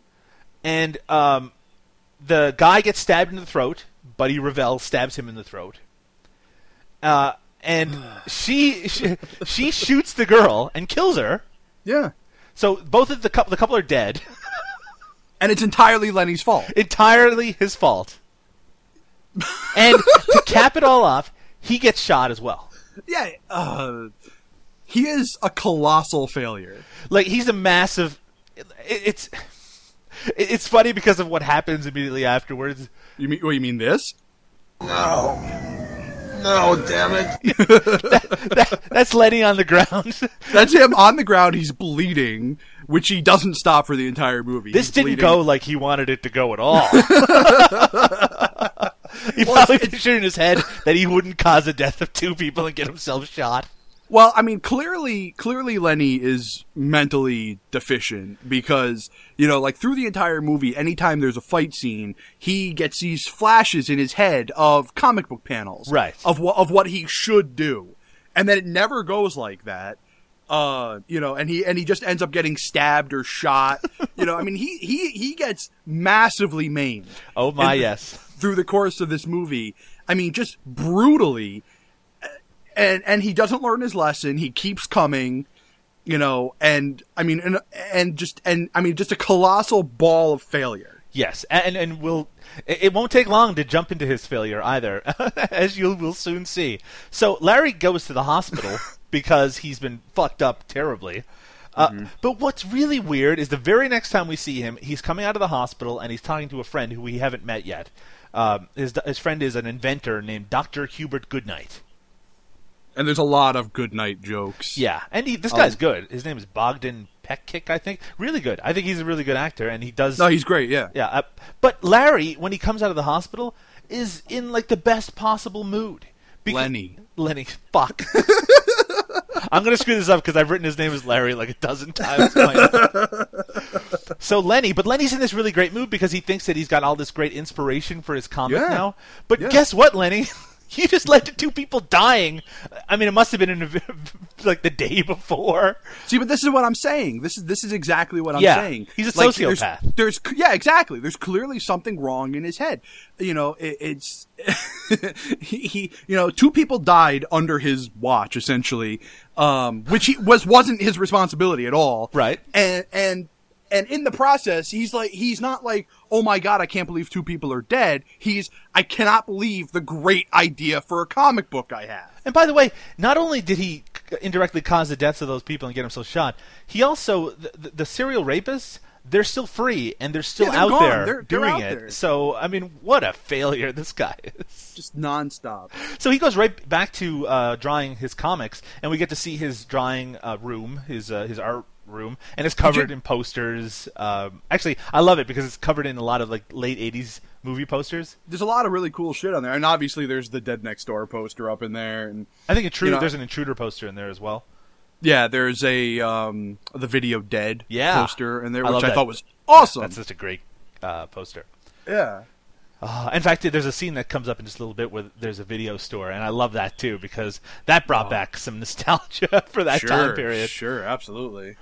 And um, the guy gets stabbed in the throat. Buddy Revell stabs him in the throat. Uh, and she, she she shoots the girl and kills her. Yeah. So both of the couple the couple are dead. And it's entirely Lenny's fault. Entirely his fault. And to cap it all off, he gets shot as well. Yeah. Uh, he is a colossal failure. Like he's a massive. It, it's it's funny because of what happens immediately afterwards. You mean? What you mean this? No. No, damn it. That, that's Lenny on the ground. That's him on the ground. He's bleeding, which he doesn't stop for the entire movie. This He's didn't bleeding. go like he wanted it to go at all. he probably pictured in his head that he wouldn't cause the death of two people and get himself shot. Well, I mean, clearly, clearly Lenny is mentally deficient because, you know, like through the entire movie, anytime there's a fight scene, he gets these flashes in his head of comic book panels. Right. Of what, of what he should do. And then it never goes like that. Uh, you know, and he, and he just ends up getting stabbed or shot. you know, I mean, he, he, he gets massively maimed Oh my yes. through the course of this movie. I mean, just brutally. And and he doesn't learn his lesson. He keeps coming, you know. And I mean, and and just and I mean, just a colossal ball of failure. Yes, and and we'll it won't take long to jump into his failure either, as you will soon see. So Larry goes to the hospital because he's been fucked up terribly. Uh, But what's really weird is the very next time we see him, he's coming out of the hospital and he's talking to a friend who we haven't met yet. Um, his his friend is an inventor named Doctor Hubert Goodnight. And there's a lot of good night jokes. Yeah, and he, this guy's good. His name is Bogdan Pecic, I think. Really good. I think he's a really good actor, and he does. No, he's great. Yeah. Yeah, uh, but Larry, when he comes out of the hospital, is in like the best possible mood. Lenny. Lenny, fuck. I'm gonna screw this up because I've written his name as Larry like a dozen times. so Lenny, but Lenny's in this really great mood because he thinks that he's got all this great inspiration for his comic Yeah. now. But Yeah. guess what, Lenny? You just led to two people dying. I mean, it must have been in a, like the day before. See, but this is what I'm saying. This is this is exactly what I'm Yeah, saying. he's a Like, sociopath. There's, there's yeah, exactly. There's clearly something wrong in his head. You know, it, it's he, he, you know, two people died under his watch essentially, um, which he was wasn't his responsibility at all. Right. And and and in the process, he's like he's not like, oh my god, I can't believe two people are dead. He's I cannot believe the great idea for a comic book I have. And by the way, not only did he indirectly cause the deaths of those people and get himself shot, he also the, the, the serial rapists, they're still free and they're still Yeah, they're out gone. there They're- they're doing out it. there. So I mean, what a failure this guy is. Just nonstop. So he goes right back to uh, drawing his comics, and we get to see his drawing uh, room, his uh, his art room, and it's covered you- in posters. Um, actually, I love it because it's covered in a lot of like late '80s movie posters. There's a lot of really cool shit on there, and obviously there's the Dead Next Door poster up in there, and I think intruder. You know- there's an intruder poster in there as well. yeah, there's a um the video Dead Yeah. poster in there, which love I thought was awesome. That's such a great uh, poster. yeah. Uh, in fact, there's a scene that comes up in just a little bit where there's a video store, and I love that too because that brought back some nostalgia for that sure, time period. Sure, absolutely.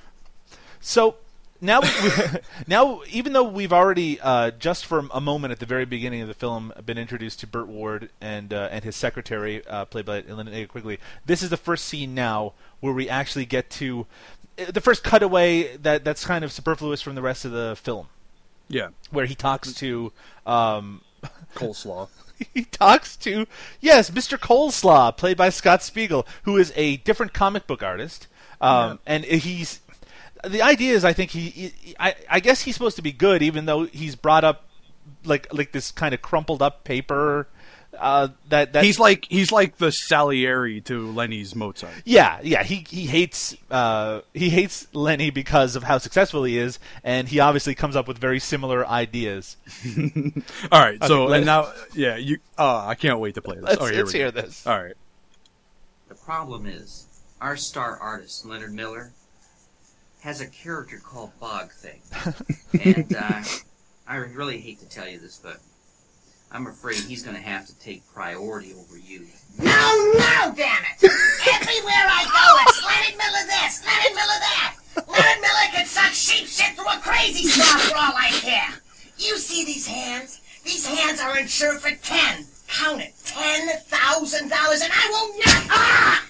So now, we, now, even though we've already uh, just for a moment at the very beginning of the film been introduced to Burt Ward and uh, and his secretary, uh, played by Linnea Quigley, this is the first scene now where we actually get to uh, the first cutaway that that's kind of superfluous from the rest of the film, Yeah. where he talks to. Um, Coleslaw. he talks to yes, Mr. Coleslaw, played by Scott Spiegel, who is a different comic book artist, um, and he's. The idea is, I think he, he- I, I guess he's supposed to be good, even though he's brought up like like this kind of crumpled up paper. Uh, that that He's like he's like the Salieri to Lenny's Mozart. yeah, yeah. He he hates uh, he hates Lenny because of how successful he is, and he obviously comes up with very similar ideas. All right, so Okay, let- and now yeah, you. Uh, I can't wait to play this. Let's, oh, here let's hear go. this. All right. The problem is, our star artist, Leonard Miller, has a character called Bog Thing. and uh, I really hate to tell you this, but I'm afraid he's going to have to take priority over you. No, no, damn it! Everywhere I go, it's Leonard Miller this, Leonard Miller that. Leonard Miller can suck sheep shit through a crazy straw for all I care. You see these hands? These hands are insured for ten. Count it, ten thousand dollars, and I will not. Ah!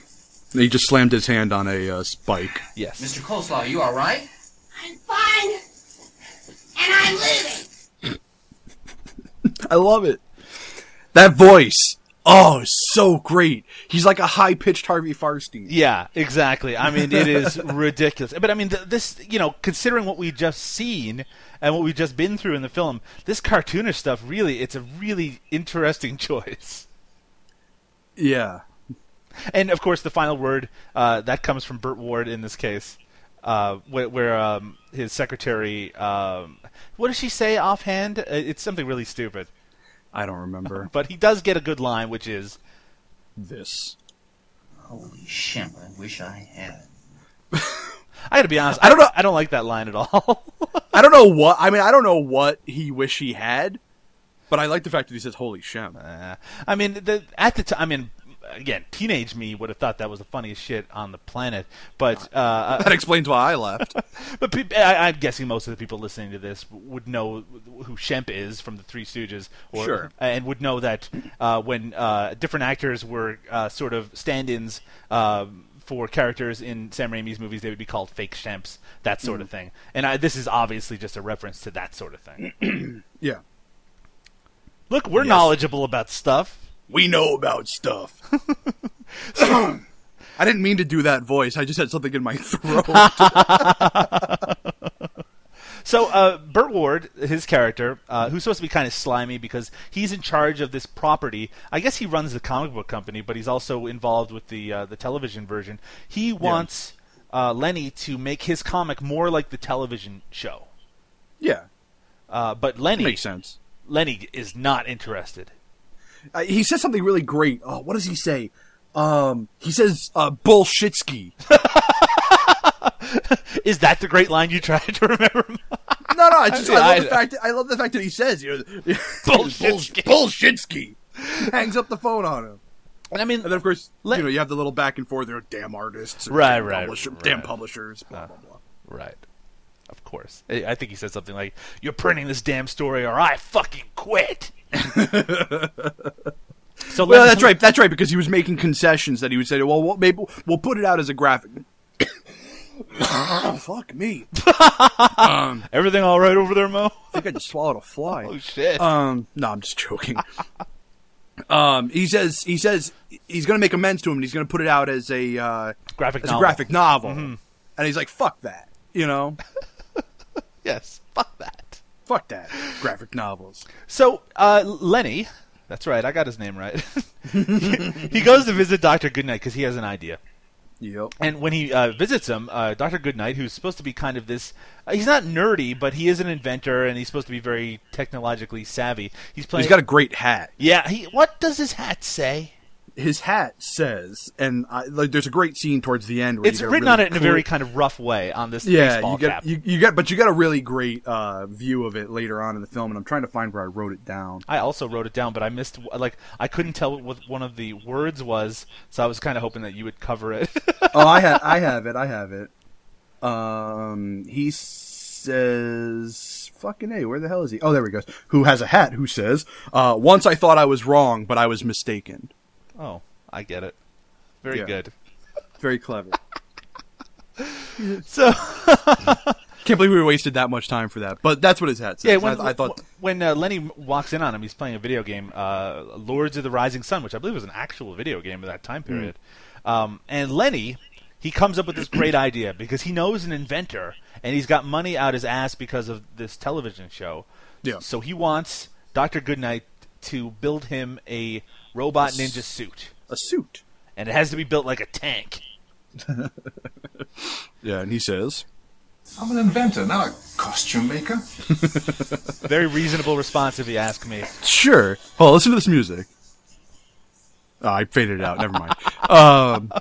He just slammed his hand on a uh, spike. Yes. Mr. Coleslaw, are you all right? I'm fine, and I'm leaving. I love it. That voice. Oh, so great. He's like a high pitched Harvey Fierstein. Yeah, exactly. I mean, it is ridiculous. But I mean, th- this, you know, considering what we've just seen and what we've just been through in the film, this cartoonish stuff really, it's a really interesting choice. Yeah. And of course, the final word uh, that comes from Burt Ward in this case, uh, where, where um, his secretary, um, what does she say offhand? Uh, It's something really stupid. I don't remember. But he does get a good line, which is this. Holy shit, I wish I had. I got to be honest, I don't know- I don't like that line at all. I don't know what. I mean, I don't know what he wish he had, but I like the fact that he says "Holy Shemp." Uh, I mean, the, at the time, I mean, again, teenage me would have thought that was the funniest shit on the planet. But uh, That explains why I left. but pe- I, I'm guessing most of the people listening to this would know who Shemp is from the Three Stooges, or, Sure. and would know that uh, when uh, different actors were uh, sort of stand-ins. um for characters in Sam Raimi's movies, they would be called fake Shemps, that sort of thing. And I, this is obviously just a reference to that sort of thing. yeah. Look, we're Yes. knowledgeable about stuff. We know about stuff. I didn't mean to do that voice. I just had something in my throat. So, uh, Burt Ward, his character, uh, who's supposed to be kind of slimy because he's in charge of this property. I guess he runs the comic book company, but he's also involved with the uh, the television version. He wants uh, Lenny to make his comic more like the television show. yeah, Uh, but Lenny makes sense. Lenny is not interested. Uh, he says something really great. Oh, what does he say? Um, he says uh, "bullshitski." Is that the great line you tried to remember? No, no. I just Yeah, I love I the fact. That, I love the fact that he says you know, Bullshitski. bullshitski. Hangs up the phone on him. And I mean, And then of course, Let- you know, you have the little back and forth. There, damn artists, and Right, damn right, publisher- right. damn publishers. Blah blah blah. Right. Of course. I I think he said something like, "You're printing this damn story, or I fucking quit." so Well, that's right. That's right because he was making concessions that he would say, "Well, well maybe we'll put it out as a graphic." oh, Fuck me. um, Everything all right over there, Mo? I think I just swallowed a fly. Oh shit! Um, no, I'm just joking. um, he says he says he's going to make amends to him, and he's going to put it out as a uh, graphic as novel. a graphic novel, Mhm. and he's like, "Fuck that," you know. yes, fuck that. Fuck that. Graphic novels. So uh, Lenny, that's right, I got his name right. he goes to visit Doctor Goodnight because he has an idea. Yep. And when he uh, visits him, uh, Doctor Goodnight, who's supposed to be kind of this, uh, he's not nerdy, but he is an inventor, and he's supposed to be very technologically savvy. He's playing. He's got a great hat. Yeah. He. What does his hat say? His hat says, and I, like, there's a great scene towards the end. Where It's written really on it in a very kind of rough way on this yeah, baseball you get cap. you, you get, but you get a really great uh, view of it later on in the film, and I'm trying to find where I wrote it down. I also wrote it down, but I missed like I couldn't tell what one of the words was, so I was kind of hoping that you would cover it. oh, I have, I have it, I have it. Um, he says, "Fucking a, where the hell is he? Oh, there he goes. Who has a hat? Who says, uh, once I thought I was wrong, but I was mistaken." Oh, I get it. Very Yeah. good. Very clever. So Can't believe we wasted that much time for that, but that's what his hat says. yeah, when, I, I thought when uh, Lenny walks in on him, he's playing a video game, uh, Lords of the Rising Sun, which I believe was an actual video game of that time Hmm. period. Um, and Lenny, he comes up with this great idea because he knows an inventor and he's got money out his ass because of this television show. Yeah. So he wants Doctor Goodnight to build him a robot ninja suit, a suit. and it has to be built like a tank. Yeah, and he says, I'm an inventor, not a costume maker. Very reasonable response, if you ask me. "Sure." Oh, listen to this music. Oh, I faded it out. Never mind. Um,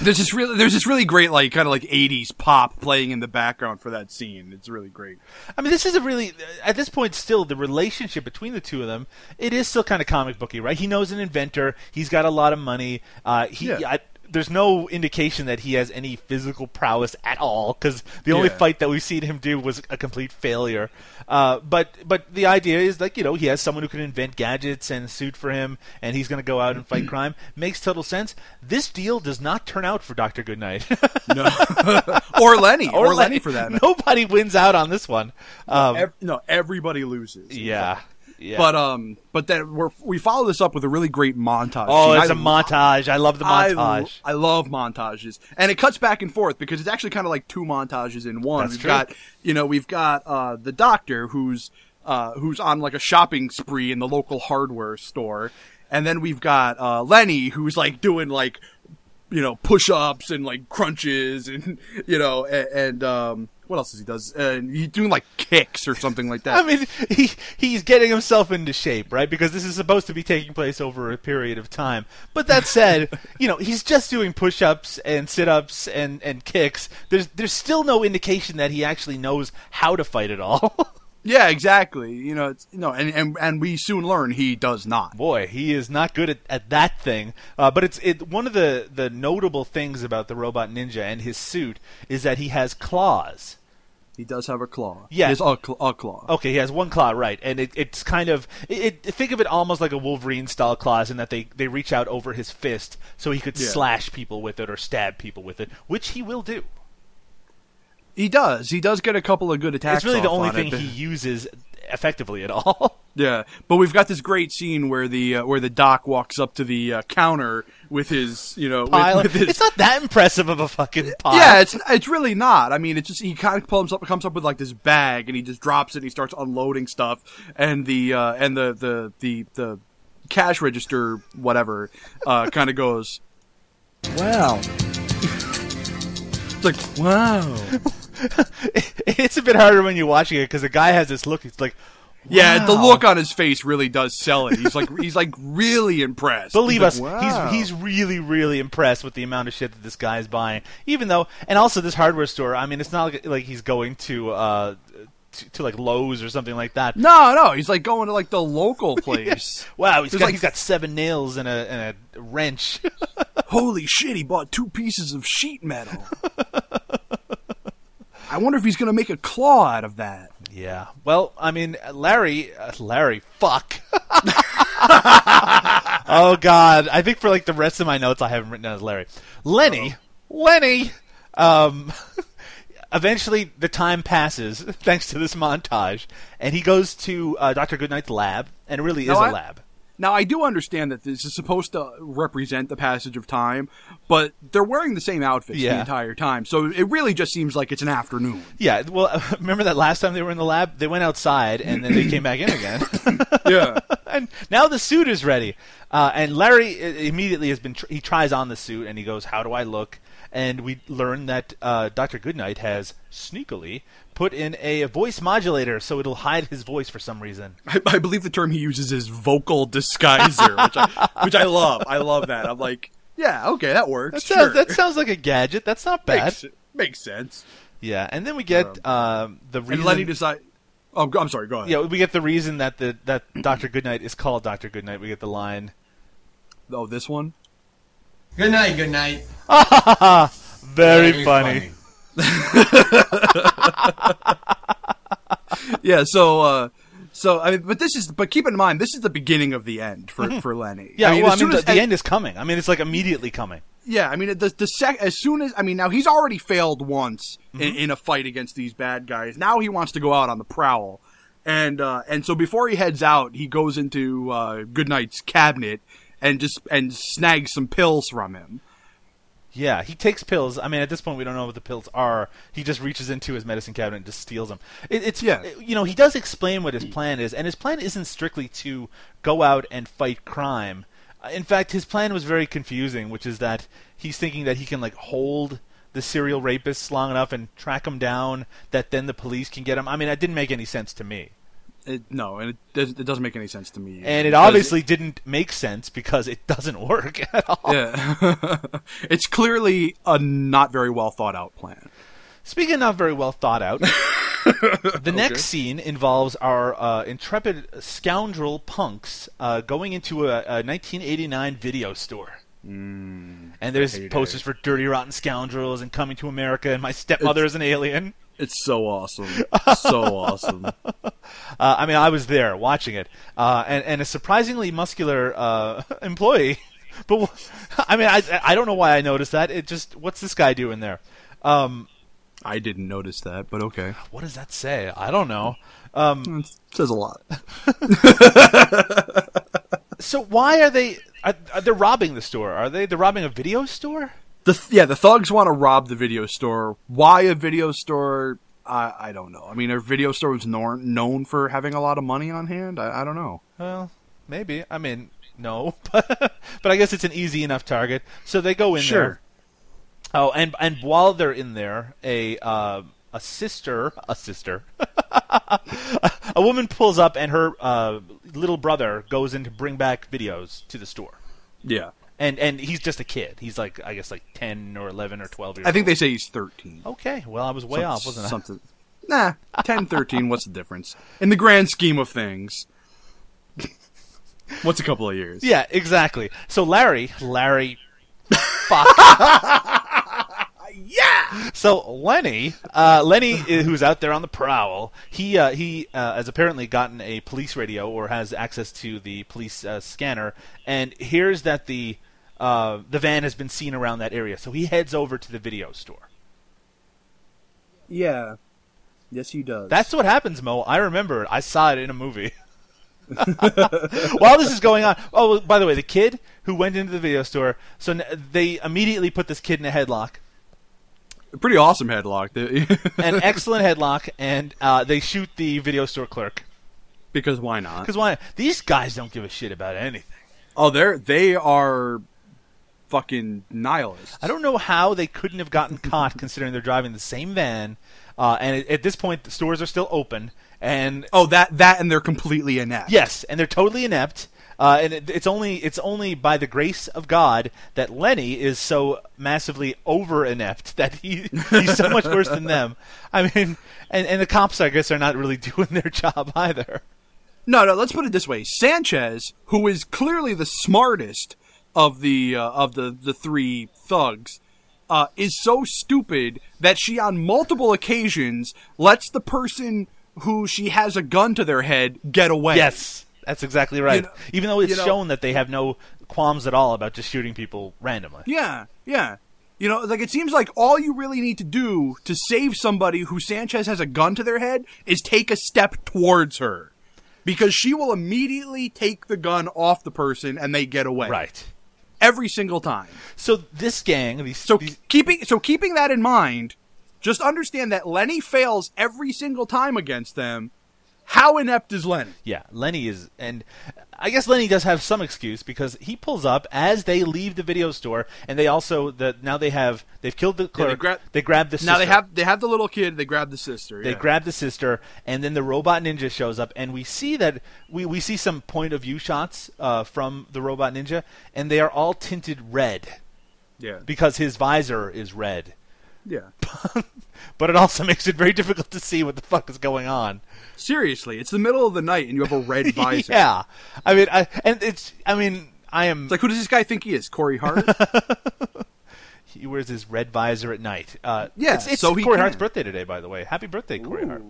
there's this really, there's this really great, like, kind of like '80s pop playing in the background for that scene. It's really great. I mean, this is a really at this point still the relationship between the two of them. It is still kind of comic booky, right? He knows an inventor. He's got a lot of money. Uh, he. Yeah. I, there's no indication that he has any physical prowess at all because the only Yeah. fight that we've seen him do was a complete failure. Uh, but but the idea is like you know he has someone who can invent gadgets and suit for him, and he's going to go out and fight crime. Makes total sense. This deal does not turn out for Doctor Goodnight. No, or Lenny, or, Lenny for that. matter. Nobody wins out on this one. Um, Ev- no, everybody loses. yeah. Yeah. But um, but then we're we follow this up with a really great montage. Oh, it's I a montage. I love the I, montage. I love montages, and it cuts back and forth because it's actually kind of like two montages in one. That's we've true. got you know we've got uh, the doctor who's uh, who's on like a shopping spree in the local hardware store, and then we've got uh, Lenny who's like doing like you know push ups and like crunches and you know and, and um, what else does he does? And he's doing like kicks or something like that. I mean, he he's getting himself into shape, right? Because this is supposed to be taking place over a period of time. But that said, you know, he's just doing push-ups and sit-ups and and kicks. There's there's still no indication that he actually knows how to fight at all. Yeah, exactly. You know, it's, no, and, and and we soon learn he does not. Boy, he is not good at, at that thing. Uh, but it's it one of the the notable things about the robot ninja and his suit is that he has claws. He does have a claw. Yeah. he has a, cl- a claw. Okay, he has one claw, right, and it, it's kind of it, it. Think of it almost like a Wolverine style claws, in that they they reach out over his fist so he could Yeah. slash people with it or stab people with it, which he will do. He does. He does get a couple of good attacks. it's really the only on thing it. he uses effectively at all. Yeah, but we've got this great scene where the uh, where the doc walks up to the uh, counter with his you know with- with, his. It's not that impressive of a fucking pile. yeah, it's it's really not. I mean, it's just he kind of comes up comes up with like this bag and he just drops it. and He starts unloading stuff, and the uh, and the the the the cash register whatever uh, kind of goes. Wow. it's like wow. it's a bit harder when you're watching it because the guy has this look. It's like, Yeah, the look on his face really does sell it. He's like he's like really impressed. Believe He's us, like, wow. he's he's really really impressed with the amount of shit that this guy is buying. Even though, and also this hardware store. I mean, it's not like, like he's going to uh to, to like Lowe's or something like that. No, no, he's like going to like the local place. Wow, he's There's got like- he's got seven nails and a and a wrench. Holy shit, he bought two pieces of sheet metal. I wonder if he's going to make a claw out of that. Yeah. Well, I mean, Larry, uh, Larry, fuck. oh God, I think for like the rest of my notes, I haven't written down as Larry. Lenny, Lenny. Um, eventually, the time passes thanks to this montage, and he goes to uh, Doctor Goodnight's lab, and it really is No, a I- lab. Now I do understand that this is supposed to represent the passage of time, but they're wearing the same outfits Yeah. the entire time, so it really just seems like it's an afternoon. Yeah, well, remember that last time they were in the lab? They went outside and then they came back in again. Yeah. and now the suit is ready. Uh, and Larry immediately has been. Tr- he tries on the suit and he goes, "How do I look?" And we learn that uh, Doctor Goodnight has sneakily put in a voice modulator so it'll hide his voice for some reason. I, I believe the term he uses is vocal disguiser, which I which I love. I love that. I'm like, yeah, okay, that works. That sure. sounds, that sounds like a gadget. That's not bad. makes, makes sense. Yeah, and then we get um, the reason. And Lenny decide. Oh, I'm sorry. Go ahead. yeah, we get the reason that the that Doctor Goodnight is called Doctor Goodnight. We get the line. Oh, this one. Good night, good night. Very, Very funny. yeah. So, uh, so I mean, but this is, but keep in mind, this is the beginning of the end for for Lenny. Mm-hmm. Yeah, I mean, well, as I mean, soon the, as the end is coming. I mean, it's like immediately coming. Yeah, I mean, the the sec as soon as I mean, now he's already failed once in, Mm-hmm. in a fight against these bad guys. Now he wants to go out on the prowl, and uh, and so before he heads out, he goes into uh, Goodnight's cabinet and just and snag some pills from him. Yeah, he takes pills. I mean, at this point, we don't know what the pills are. He just reaches into his medicine cabinet and just steals them. It, it's Yeah. you know, he does explain what his plan is, and his plan isn't strictly to go out and fight crime. In fact, his plan was very confusing, which is that he's thinking that he can like hold the serial rapists long enough and track them down, that then the police can get them. I mean, that didn't make any sense to me. It, no, and it, does, it doesn't make any sense to me. And it Because obviously didn't make sense because it doesn't work at all. yeah, it's clearly a not very well thought out plan. Speaking of not very well thought out, the next scene involves our uh, intrepid scoundrel punks uh, going into a, a 1989 video store. and there's heyday. posters for Dirty Rotten Scoundrels and Coming to America and My Stepmother is an Alien. It's so awesome, so awesome. Uh, I mean, I was there watching it, uh, and, and a surprisingly muscular uh, employee. But I mean, I I don't know why I noticed that. It just what's this guy doing there? Um, I didn't notice that, but okay. what does that say? I don't know. Um, It says a lot. so why are they? Are, are they robbing the store? Are they? They're robbing a video store? The th- yeah, the thugs want to rob the video store. Why a video store? I I don't know. I mean, are video stores nor- known for having a lot of money on hand? I, I don't know. Well, maybe. I mean, no, but but I guess it's an easy enough target. So they go in there. Sure. there. Oh, and and while they're in there, a uh, a sister, a sister, a woman pulls up, and her uh, little brother goes in to bring back videos to the store. Yeah, And and he's just a kid. He's like I guess like ten or eleven or twelve years. I think old. they say he's thirteen. Okay, well I was way Some- off, wasn't I? Something. Nah, 10, 13, What's the difference in the grand scheme of things? What's a couple of years? Yeah, exactly. So Larry, Larry, fuck. yeah. So Lenny, uh, Lenny, uh, who's out there on the prowl, he uh, he uh, has apparently gotten a police radio or has access to the police uh, scanner, and hears that the uh, the van has been seen around that area. So he heads over to the video store. Yeah. Yes, he does. That's what happens, Mo. I remember it. I saw it in a movie. While this is going on, oh, by the way, the kid who went into the video store, so they immediately put this kid in a headlock, pretty awesome headlock. An excellent headlock, and uh, they shoot the video store clerk. because why not? Because why? These guys don't give a shit about anything. Oh, they're they are fucking nihilists. I don't know how they couldn't have gotten caught, considering they're driving the same van, uh, and at, at this point the stores are still open, and Oh, that that and they're completely inept. Yes, and they're totally inept. Uh, and it, it's only it's only by the grace of God that Lenny is so massively over inept that he he's so much worse than them. I mean, and and the cops I guess are not really doing their job either. No, no. Let's put it this way: Sanchez, who is clearly the smartest of the uh, of the the three thugs, uh, is so stupid that she, on multiple occasions, lets the person who she has a gun to their head get away. Yes, that's exactly right. You know- Even though it's you know- shown that they have no qualms at all about just shooting people randomly. Yeah, yeah. You know, like it seems like all you really need to do to save somebody who Sanchez has a gun to their head is take a step towards her. because she will immediately take the gun off the person and they get away. Right. Every single time. So this gang, these So keeping so keeping that in mind, just understand that Lenny fails every single time against them. How inept is Lenny? Yeah, Lenny is, and I guess Lenny does have some excuse because he pulls up as they leave the video store, and they also the now they have they've killed the Yeah, clerk. they grab- they grab the sister. Now they have they have the little kid. They grab the sister. They yeah. grab the sister, and then the robot ninja shows up, and we see that we, we see some point of view shots uh, from the robot ninja, and they are all tinted red Yeah. because his visor is red. Yeah. But it also makes it very difficult to see what the fuck is going on. Seriously, it's the middle of the night and you have a red visor. yeah, I mean, I, and it's I mean, I am. It's like who does this guy think he is? Corey Hart? he wears his red visor at night. Uh, Yeah, it's, it's so Corey. Hart's birthday today, by the way. Happy birthday, Corey Hart.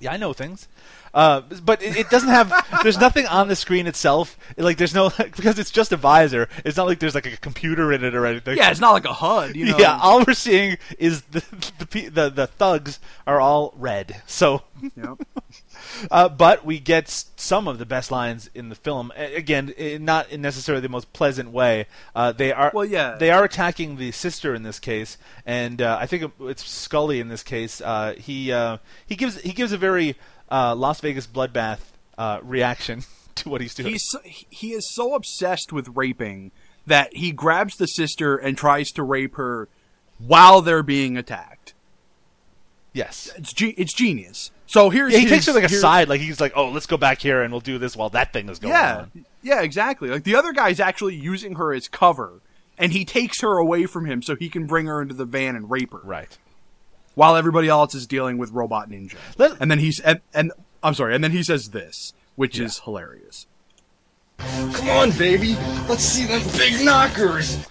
Yeah, I know things. Uh, but it, it doesn't have. there's nothing on the screen itself. Like there's no because it's just a visor. It's not like there's like a computer in it or anything. yeah, it's not like a HUD. You know? Yeah, all we're seeing is the the the, the thugs are all red. So, Yep. uh, but we get some of the best lines in the film. Again, i- not in necessarily the most pleasant way. Uh, they are Well, yeah. they are attacking the sister in this case, and uh, I think it's Scully in this case. Uh, he uh, he gives he gives a very uh, Las Vegas bloodbath uh, reaction to what he's doing. He's so- he is so obsessed with raping that he grabs the sister and tries to rape her while they're being attacked. yes. It's ge- it's genius. So here's Yeah, he his- takes her like here's- aside, like he's like, "Oh, let's go back here and we'll do this while that thing is going Yeah, on." yeah, exactly. Like the other guy's actually using her as cover, and he takes her away from him so he can bring her into the van and rape her. Right. While everybody else is dealing with Robot Ninja. Let- and then he's and, and I'm sorry, and then he says this, which is hilarious. Come on, baby. Let's see them big knockers.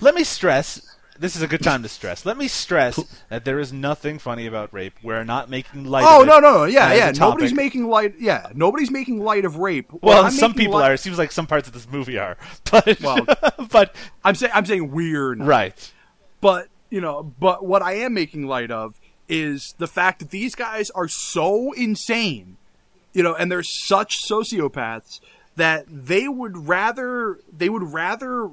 Let me stress. This is a good time to stress. Let me stress that there is nothing funny about rape. We're not making light. Oh of it no no no yeah yeah nobody's making light yeah nobody's making light of rape. What Well, some people light- are. It seems like some parts of this movie are, but Well, but I'm saying I'm saying we're not. right. But you know, but what I am making light of is the fact that these guys are so insane, you know, and they're such sociopaths that they would rather they would rather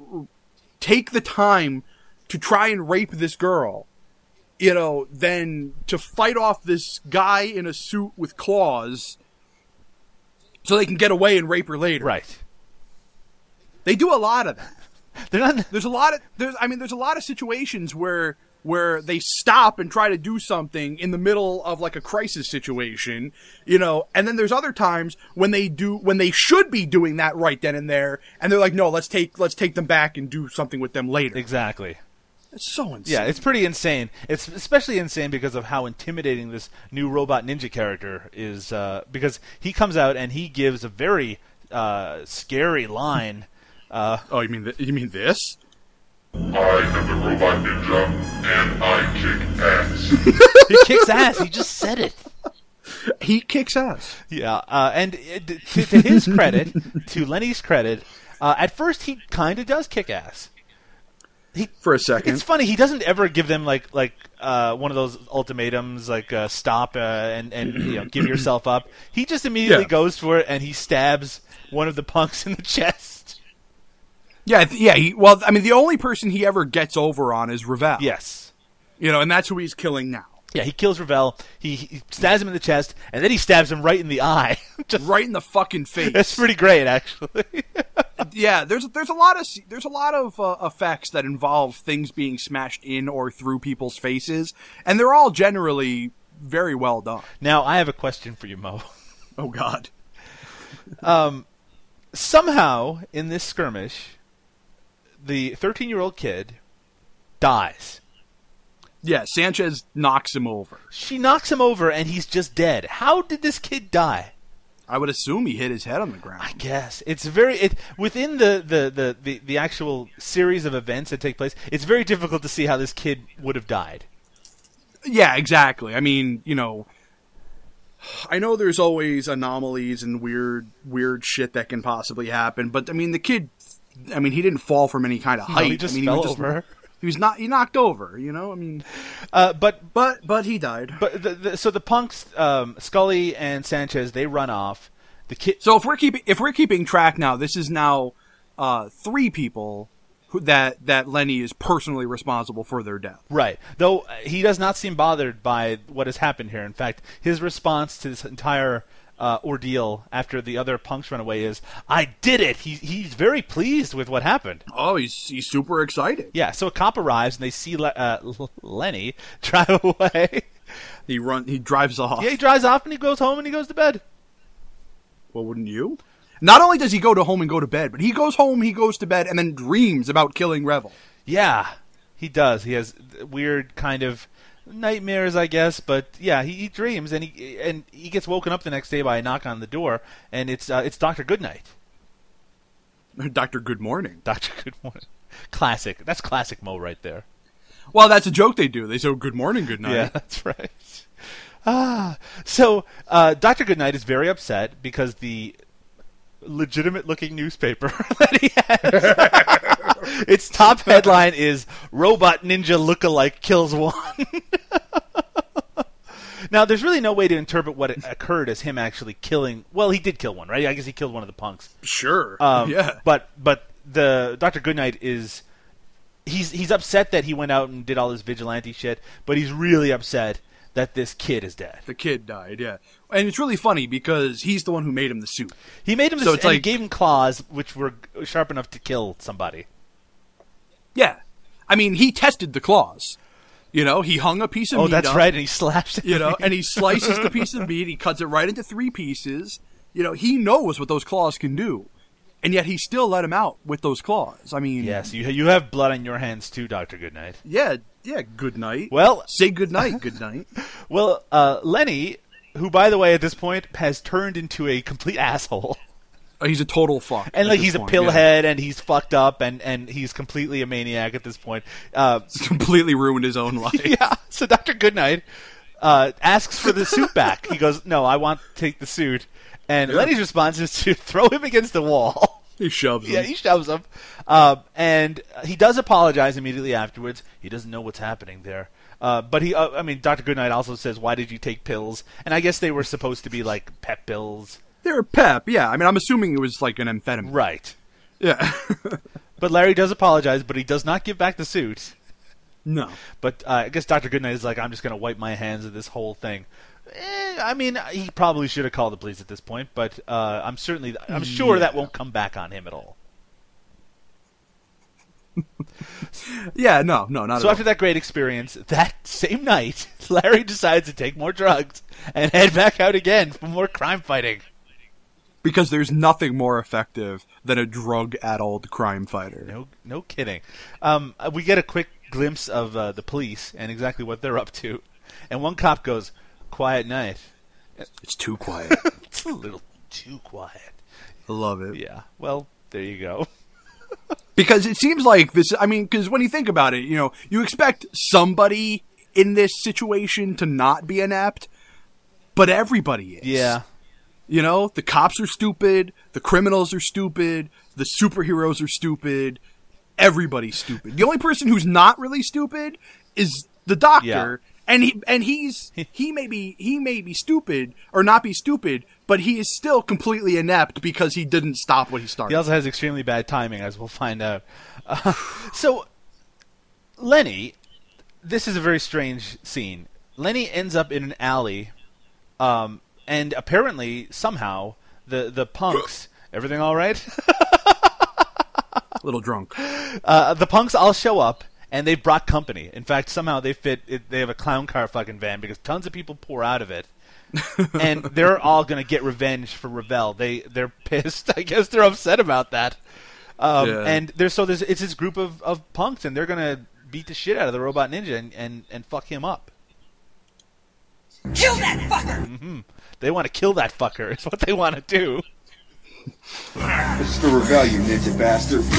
take the time to try and rape this girl, you know, than to fight off this guy in a suit with claws so they can get away and rape her later. Right. They do a lot of that. They're not. There's a lot of there's I mean there's a lot of situations where where they stop and try to do something in the middle of like a crisis situation, you know, and then there's other times when they do when they should be doing that right then and there and they're like no, let's take let's take them back and do something with them later. Exactly. It's so insane. Yeah, it's pretty insane. It's especially insane because of how intimidating this new robot ninja character is. Uh, because he comes out and he gives a very uh, scary line. Uh, oh, you mean th- you mean this? I am the robot ninja, and I kick ass. he kicks ass. He just said it. He kicks ass. Yeah, uh, and to, to his credit, to Lenny's credit, uh, at first he kind of does kick ass. He, For a second. It's funny. He doesn't ever give them like like uh, one of those ultimatums, like uh, stop uh, and and you know give yourself up. He just immediately Yeah. goes for it and he stabs one of the punks in the chest. Yeah, th- yeah. He, well, I mean, the only person he ever gets over on is Ravel. Yes. You know, and that's who he's killing now. Yeah, he kills Ravel. He, he stabs him in the chest, and then he stabs him right in the eye. Just right in the fucking face. That's pretty great, actually. yeah, there's there's a lot of there's a lot of uh, effects that involve things being smashed in or through people's faces, and they're all generally very well done. now, I have a question for you, Mo. Oh God. Um, somehow in this skirmish, the 13 year old kid dies. Yeah, Sanchez knocks him over. She knocks him over, and he's just dead. How did this kid die? I would assume he hit his head on the ground. I guess it's very it within the, the, the, the, the actual series of events that take place. It's very difficult to see how this kid would have died. Yeah, exactly. I mean, you know, I know there's always anomalies and weird weird shit that can possibly happen, but I mean, the kid. I mean, he didn't fall from any kind of No, height. he just I mean, fell he was just, over. He was not. He knocked over. You know. I mean, Uh, but but but he died. But the, the, so the punks, um, Scully and Sanchez, they run off. The kid. So if we're keeping if we're keeping track now, this is now uh, three people who, that that Lenny is personally responsible for their death. Right. Though uh, he does not seem bothered by what has happened here. In fact, his response to this entire uh, ordeal after the other punks run away is, "I did it." He, he's very pleased with what happened. Oh, he's he's super excited. Yeah. So a cop arrives and they see Le- uh, Lenny drive away. He run he drives off. Yeah, he drives off and he goes home and he goes to bed. Well, wouldn't you? Not only does he go to home and go to bed, but he goes home, he goes to bed, and then dreams about killing Revel. Yeah, he does. He has weird kind of nightmares, I guess. But yeah, he, he dreams and he and he gets woken up the next day by a knock on the door, and it's uh, it's Doctor Goodnight. Doctor Good Morning. Doctor Good Morning. Classic. That's classic Mo right there. Well, that's a joke they do. They say "Good morning, good night." Yeah, that's right. Ah, so uh, Doctor Goodnight is very upset because the legitimate-looking newspaper that he has, its top headline is "Robot Ninja Lookalike Kills One." now, there's really no way to interpret what occurred as him actually killing. Well, he did kill one, right? I guess he killed one of the punks. Sure. Um, yeah. But but the Doctor Goodnight is he's he's upset that he went out and did all this vigilante shit, but he's really upset that this kid is dead. The kid died, yeah. And it's really funny because he's the one who made him the suit. He made him the So suit, and he gave him claws which were sharp enough to kill somebody. Yeah. I mean, he tested the claws. You know, he hung a piece of meat. Oh, meat that's up, right, and he slashed it. You know, and he slices the piece of meat, he cuts it right into three pieces. You know, he knows what those claws can do. And yet he still let him out with those claws. I mean, Yes, you you have blood on your hands too, Doctor Goodnight. yeah, yeah, good night. Well- say good night, good night. Well, uh, Lenny, who by the way at this point has turned into a complete asshole. Oh, he's a total fuck. And like he's a point, yeah. pillhead, and he's fucked up, and, and he's completely a maniac at this point. Uh, completely ruined his own life. yeah. So Doctor Goodnight uh, asks for the suit back. He goes, "No, I want to take the suit." And Yeah. Lenny's response is to throw him against the wall. He shoves him. Yeah, he shoves him. Uh, and he does apologize immediately afterwards. He doesn't know what's happening there. Uh, but he, uh, I mean, Doctor Goodnight also says, "Why did you take pills?" And I guess they were supposed to be like pep pills, They're a pep, yeah. I mean, I'm assuming it was like an amphetamine. right? Yeah. But Larry does apologize, but he does not give back the suit. no. But uh, I guess Doctor Goodnight is like, "I'm just going to wipe my hands of this whole thing." Eh, I mean, he probably should have called the police at this point, but uh, I'm certainly, I'm sure that won't come back on him at all. Yeah, no, no, not So after that great experience, that same night, Larry decides to take more drugs and head back out again for more crime fighting. Because there's nothing more effective than a drug-addled crime fighter. No, no kidding. Um, uh, we get a quick glimpse of uh, the police and exactly what they're up to, and one cop goes, "Quiet night." It's too quiet. It's a little too quiet. I love it. Yeah. Well, there you go. Because it seems like this. I mean, because when you think about it, you know, you expect somebody in this situation to not be inept, but everybody is. Yeah. You know, the cops are stupid, the criminals are stupid, the superheroes are stupid, everybody's stupid. The only person who's not really stupid is the doctor. And he and he's he may be he may be stupid or not be stupid, but he is still completely inept because he didn't stop what he started. He also has extremely bad timing, as we'll find out. Uh, so, Lenny, this is a very strange scene. Lenny ends up in an alley, um, and apparently, somehow, the the punks. everything all right? A little drunk. Uh, the punks all show up, and they've brought company. In fact, somehow they fit. It, they have a clown car fucking van because tons of people pour out of it. and they're all gonna get revenge for Ravel. They they're pissed. I guess they're upset about that. Um, Yeah. And there's so there's it's this group of, of punks, and they're gonna beat the shit out of the robot ninja and, and, and fuck him up. Kill that fucker! hmm They want to kill that fucker. Is what they want to do. This is for Ravel, you ninja bastard. Get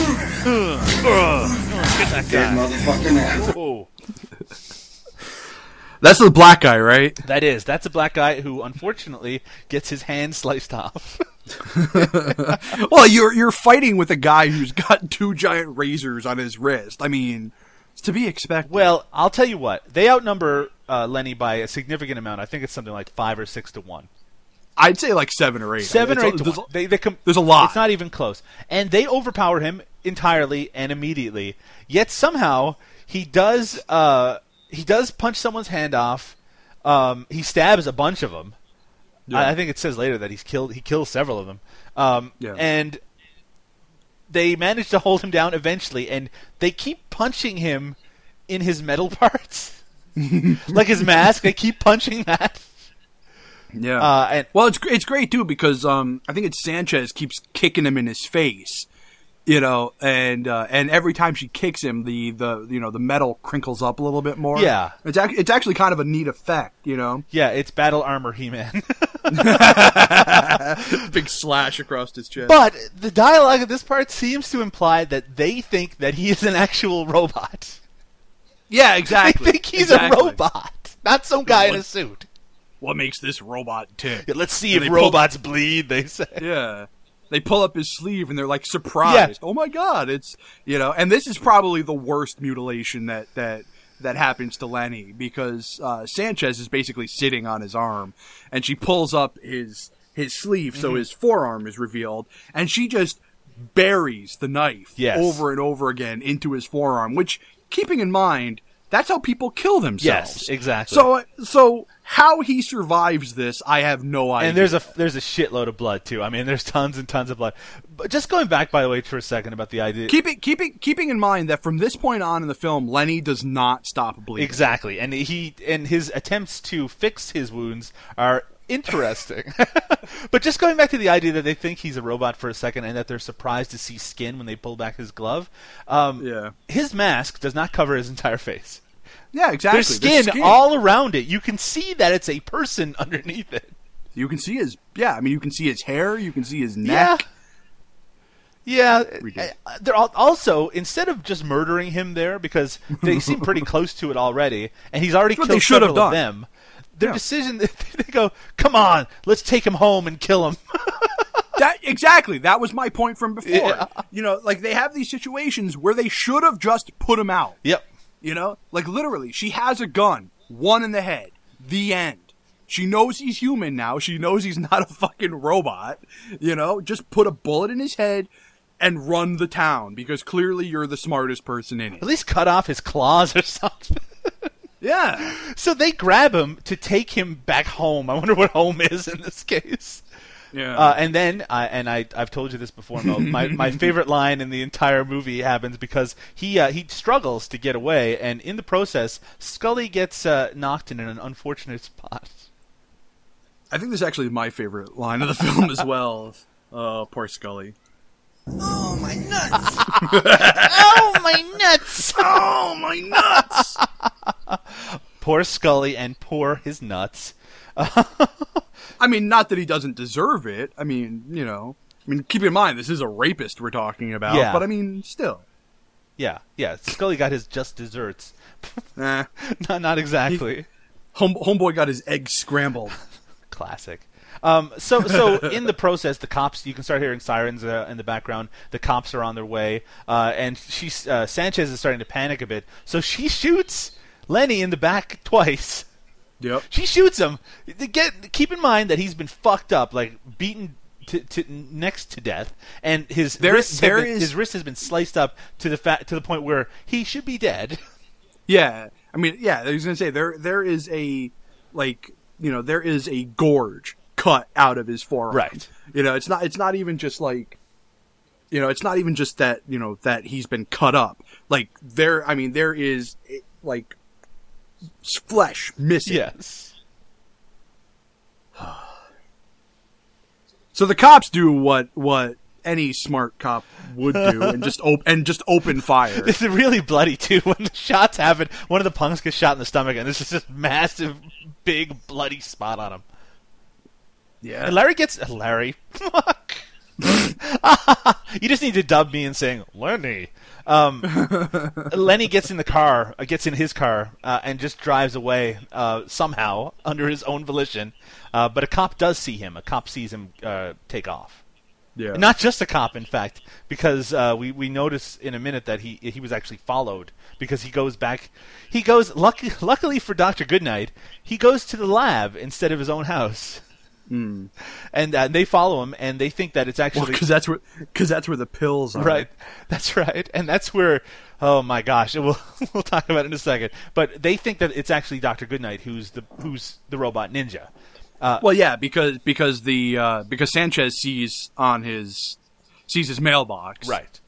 that Dead guy. motherfucking ass. Oh. That's the black guy, right? That is. That's a black guy who unfortunately gets his hand sliced off. well, you're you're fighting with a guy who's got two giant razors on his wrist. I mean, it's to be expected. Well, I'll tell you what. They outnumber uh, Lenny by a significant amount. I think it's something like five or six to one. I'd say like seven or eight. Seven It's or a- eight to there's, one. They, they com- there's a lot. It's not even close. And they overpower him entirely and immediately. Yet somehow he does uh, he does punch someone's hand off. Um, he stabs a bunch of them. Yeah. I, I think it says later that he's killed. He kills several of them. Um, Yeah. And they manage to hold him down eventually, and they keep punching him in his metal parts, like his mask. They keep punching that. Yeah. Uh, and well, it's it's great too because um I think it's Sanchez keeps kicking him in his face, you know, and uh, and every time she kicks him, the the you know the metal crinkles up a little bit more. Yeah. It's ac- it's actually kind of a neat effect, you know. yeah, it's battle armor He-Man. Big slash across his chest. But the dialogue of this part seems to imply that they think that he is an actual robot. yeah, exactly. They think he's Exactly. a robot, not some guy in a suit. What makes this robot tick? Yeah, let's see And if they pull- robots bleed. They say. Yeah. They pull up his sleeve and they're like surprised. Oh my god, it's you know, and this is probably the worst mutilation that that that happens to Lenny because uh, Sanchez is basically sitting on his arm and she pulls up his his sleeve so Mhm. his forearm is revealed and she just buries the knife Yes. over and over again into his forearm, which keeping in mind that's how people kill themselves. Yes, exactly. So so how he survives this, I have no idea. And there's a there's a shitload of blood too. I mean, there's tons and tons of blood. But just going back, by the way, for a second about the idea. keeping keeping keeping in mind that from this point on in the film, Lenny does not stop bleeding. Exactly, and he and his attempts to fix his wounds are interesting. but just going back to the idea that they think he's a robot for a second, and that they're surprised to see skin when they pull back his glove. Um, Yeah. his mask does not cover his entire face. Yeah, exactly. There's skin, all around it. You can see that it's a person underneath it. You can see his yeah. I mean, you can see his hair. You can see his neck. Yeah, uh, they're al- also instead of just murdering him there because they seem pretty close to it already, and he's already That's killed several of them. Their Yeah. decision, they go, "Come on, let's take him home and kill him." That exactly. That was my point from before. Yeah. You know, like they have these situations where they should have just put him out. yep. You know, like literally, she has a gun, one in the head. The end. She knows he's human now. She knows he's not a fucking robot. You know, just put a bullet in his head and run the town because clearly you're the smartest person in it. At least cut off his claws or something. Yeah. So they grab him to take him back home. I wonder what home is in this case. Yeah. Uh, and then, uh, and I, I've told you this before, Mo. My, my favorite line in the entire movie happens because he uh, he struggles to get away, and in the process, Scully gets uh, knocked in an unfortunate spot. I think this is actually my favorite line of the film as well. Oh, poor Scully. Oh, my nuts! oh my nuts! oh my nuts! poor Scully and poor his nuts. I mean, not that he doesn't deserve it. I mean, you know. I mean, keep in mind this is a rapist we're talking about. Yeah. But I mean, still. Yeah, yeah. Scully got his just desserts. Nah. not, not exactly. Home, homeboy got his eggs scrambled. Classic. Um, so, so in the process, the cops you can start hearing sirens uh, in the background. The cops are on their way, uh, and she's uh, Sanchez is starting to panic a bit. So she shoots Lenny in the back twice. Yep. She shoots him. Get keep in mind that he's been fucked up, like beaten to, to next to death, and his There- wrists have there been- is- his wrist has been sliced up to the fa- to the point where he should be dead. Yeah. I mean, yeah, I was going to say there there is a like, you know, there is a gorge cut out of his forearm. Right. You know, it's not it's not even just like you know, it's not even just that, you know, that he's been cut up. Like there I mean, there is like flesh missing. Yes. So the cops do what what any smart cop would do and just op- and just open fire. It's really bloody too. When the shots happen, one of the punks gets shot in the stomach, and there's just this massive, big, bloody spot on him. Yeah. And Larry gets Larry. Fuck. you just need to dub me in saying Lenny. Um, Lenny gets in the car, uh, gets in his car, uh, and just drives away uh, somehow under his own volition. Uh, but a cop does see him. A cop sees him uh, take off. Yeah. Not just a cop, in fact, because uh, we we notice in a minute that he he was actually followed because he goes back. He goes lucky, luckily for Doctor Goodnight, he goes to the lab instead of his own house. Mm. and uh, they follow him, and they think that it's actually because that's where because that's where the pills are. Right. That's right. And that's where oh my gosh, we'll we'll talk about it in a second. But they think that it's actually Doctor Goodnight who's the who's the robot ninja. Uh, well, yeah, because because the uh, because Sanchez sees on his sees his mailbox, right?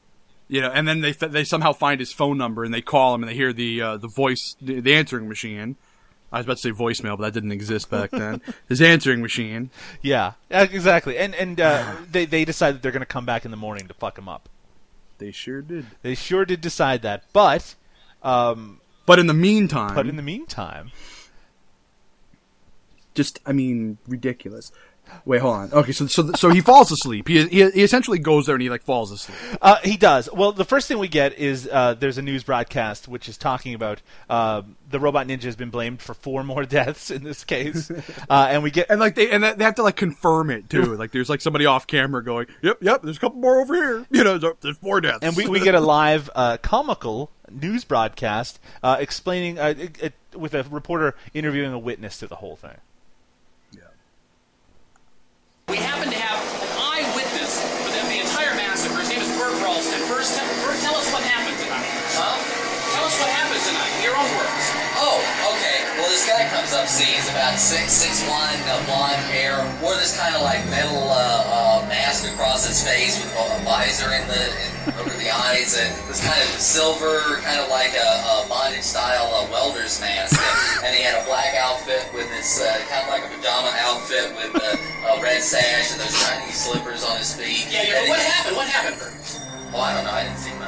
You know, and then they they somehow find his phone number and they call him and they hear the uh, the voice the, the answering machine. I was about to say voicemail, but that didn't exist back then. His answering machine. Yeah, exactly. And and uh, they they decide that they're going to come back in the morning to fuck him up. They sure did. They sure did decide that, but um, but in the meantime, but in the meantime, just I mean ridiculous. Wait, hold on. Okay, so so so he falls asleep. He, he he essentially goes there and he like falls asleep. Uh, he does. Well, the first thing we get is uh, there's a news broadcast which is talking about uh, the robot ninja has been blamed for four more deaths in this case, uh, and we get and like they and they have to like confirm it too. like there's like somebody off camera going, "Yep, yep, there's a couple more over here." You know, there's four deaths. And we we get a live uh, comical news broadcast uh, explaining it, it, with a reporter interviewing a witness to the whole thing. This guy up, see, he's about six, six one, uh, blonde hair, wore this kind of like metal uh, uh, mask across his face with a visor in the in, over the eyes, and this kind of silver, kind of like a, a bondage style uh, welder's mask, and, and he had a black outfit with this uh, kind of like a pajama outfit with a, red sash and those Chinese slippers on his feet. Yeah, yeah. But what happened? What happened? Well, I don't know. I didn't see.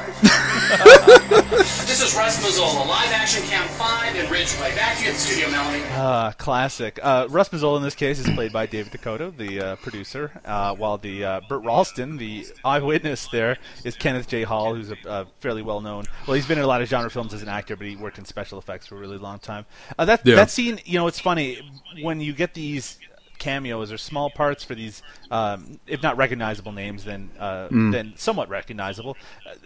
This is Russ Mazzola, live action Camp 5 in Ridgeway. Back to you at the studio, Melanie. Uh, classic. Uh, Russ Mazzola in this case is played by David DeCoteau, the uh, producer, uh, while the uh, Burt Ralston, the eyewitness there, is Kenneth J. Hall, who's a uh, fairly well known. Well, he's been in a lot of genre films as an actor, but he worked in special effects for a really long time. Uh, that Yeah. that scene, you know, it's funny when you get these cameos or small parts for these, um, if not recognizable names, then uh, Mm. then somewhat recognizable.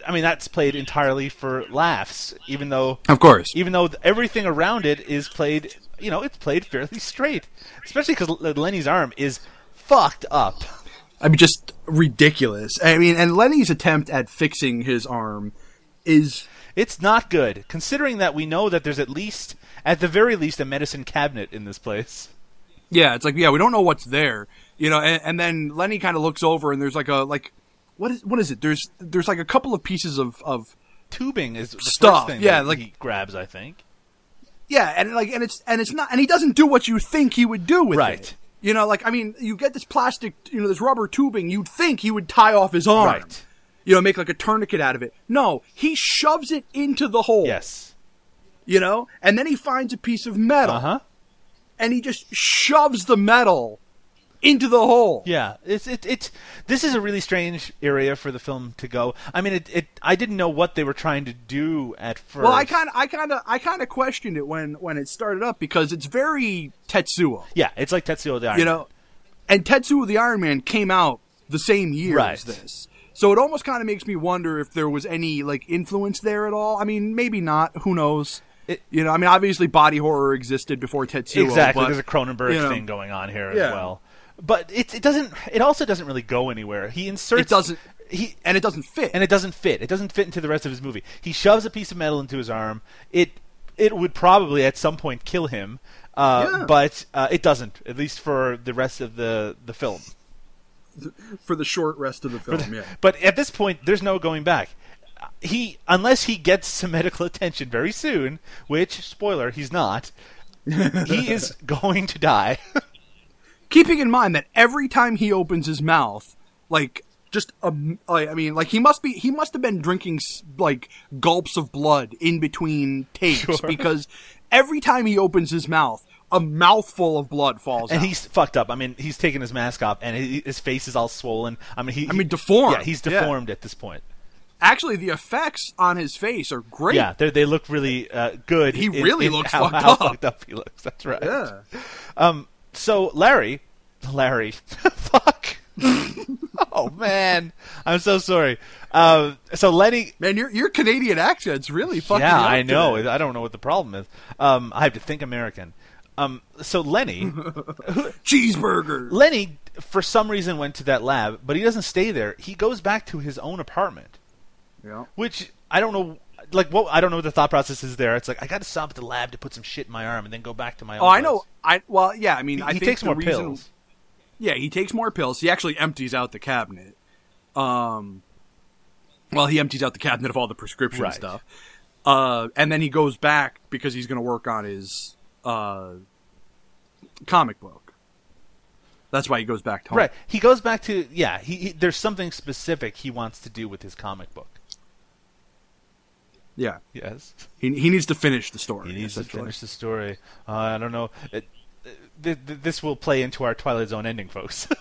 I mean, that's played entirely for laughs, even though Of course. even though everything around it is played, you know, it's played fairly straight. Especially because Lenny's arm is fucked up. I mean, just ridiculous. I mean, and Lenny's attempt at fixing his arm is It's not good, considering that we know that there's at least, at the very least, a medicine cabinet in this place. Yeah, it's like yeah, we don't know what's there, you know. And, and then Lenny kind of looks over, and there's like a like, what is what is it? There's there's like a couple of pieces of of Tubing is the Stuff, first thing yeah, like- he grabs, I think. yeah, and like and it's and it's not, and he doesn't do what you think he would do with Right. it. You know, like I mean, you get this plastic, you know, this rubber tubing. You'd think he would tie off his arm, Right. You know, make like a tourniquet out of it. No, he shoves it into the hole. Yes. You know, and then he finds a piece of metal. Uh huh. And he just shoves the metal into the hole. Yeah, it's it, it's this is a really strange area for the film to go. I mean, it, it I didn't know what they were trying to do at first. Well, I kind of, I kind of, I kind of questioned it when when it started up because it's very Tetsuo, yeah, it's like Tetsuo the Iron you Man. know, and Tetsuo the Iron Man came out the same year Right. as this, so it almost kind of makes me wonder if there was any like influence there at all. I mean, maybe not. Who knows? It- you know, I mean, obviously, body horror existed before Tetsuo. Exactly. but, There's a Cronenberg you know, thing going on here Yeah. as well. But it it doesn't it also doesn't really go anywhere. He inserts It doesn't, he and it doesn't fit. and it doesn't fit. It doesn't fit into the rest of his movie. He shoves a piece of metal into his arm. It it would probably at some point kill him. Uh, Yeah. but uh, it doesn't, at least for the rest of the, the film. for the short rest of the film. But, yeah. but at this point, there's no going back. He, unless he gets some medical attention very soon, which spoiler, he's not. he is going to die. keeping in mind that every time he opens his mouth, like just a, like, I mean, like he must be he must have been drinking like gulps of blood in between takes Sure. because every time he opens his mouth, a mouthful of blood falls and out. he's fucked up. I mean, he's taken his mask off, and his face is all swollen. I mean, he. I mean, deformed. Yeah, he's Yeah. deformed at this point. Actually, the effects on his face are great. Yeah, they they look really uh, good. He in- really in looks how, fucked how up. fucked up he looks. That's right. Yeah. Um. So Larry, Larry, fuck. oh man, I'm so sorry. Uh, so Lenny, Man, your your Canadian accent's really fucking. yeah, I know. today. I don't know what the problem is. Um, I have to think American. Um, so Lenny, cheeseburger. Lenny, for some reason, went to that lab, but he doesn't stay there. He goes back to his own apartment, Yeah. which I don't know. Like, what I don't know what the thought process is there. It's like I got to stop at the lab to put some shit in my arm and then go back to my. Oh, I know. I well, yeah. I mean, He- I he think takes more reason- pills. Yeah, he takes more pills. He actually empties out the cabinet. Um, well, he empties out the cabinet of all the prescription Right. stuff. Uh, and then he goes back because he's going to work on his uh comic book. That's why he goes back to home. Right. He goes back to yeah. He, he there's something specific he wants to do with his comic book. Yeah. Yes. He he needs to finish the story. He needs to finish the story. Uh, I don't know. It, th- th- this will play into our Twilight Zone ending, folks.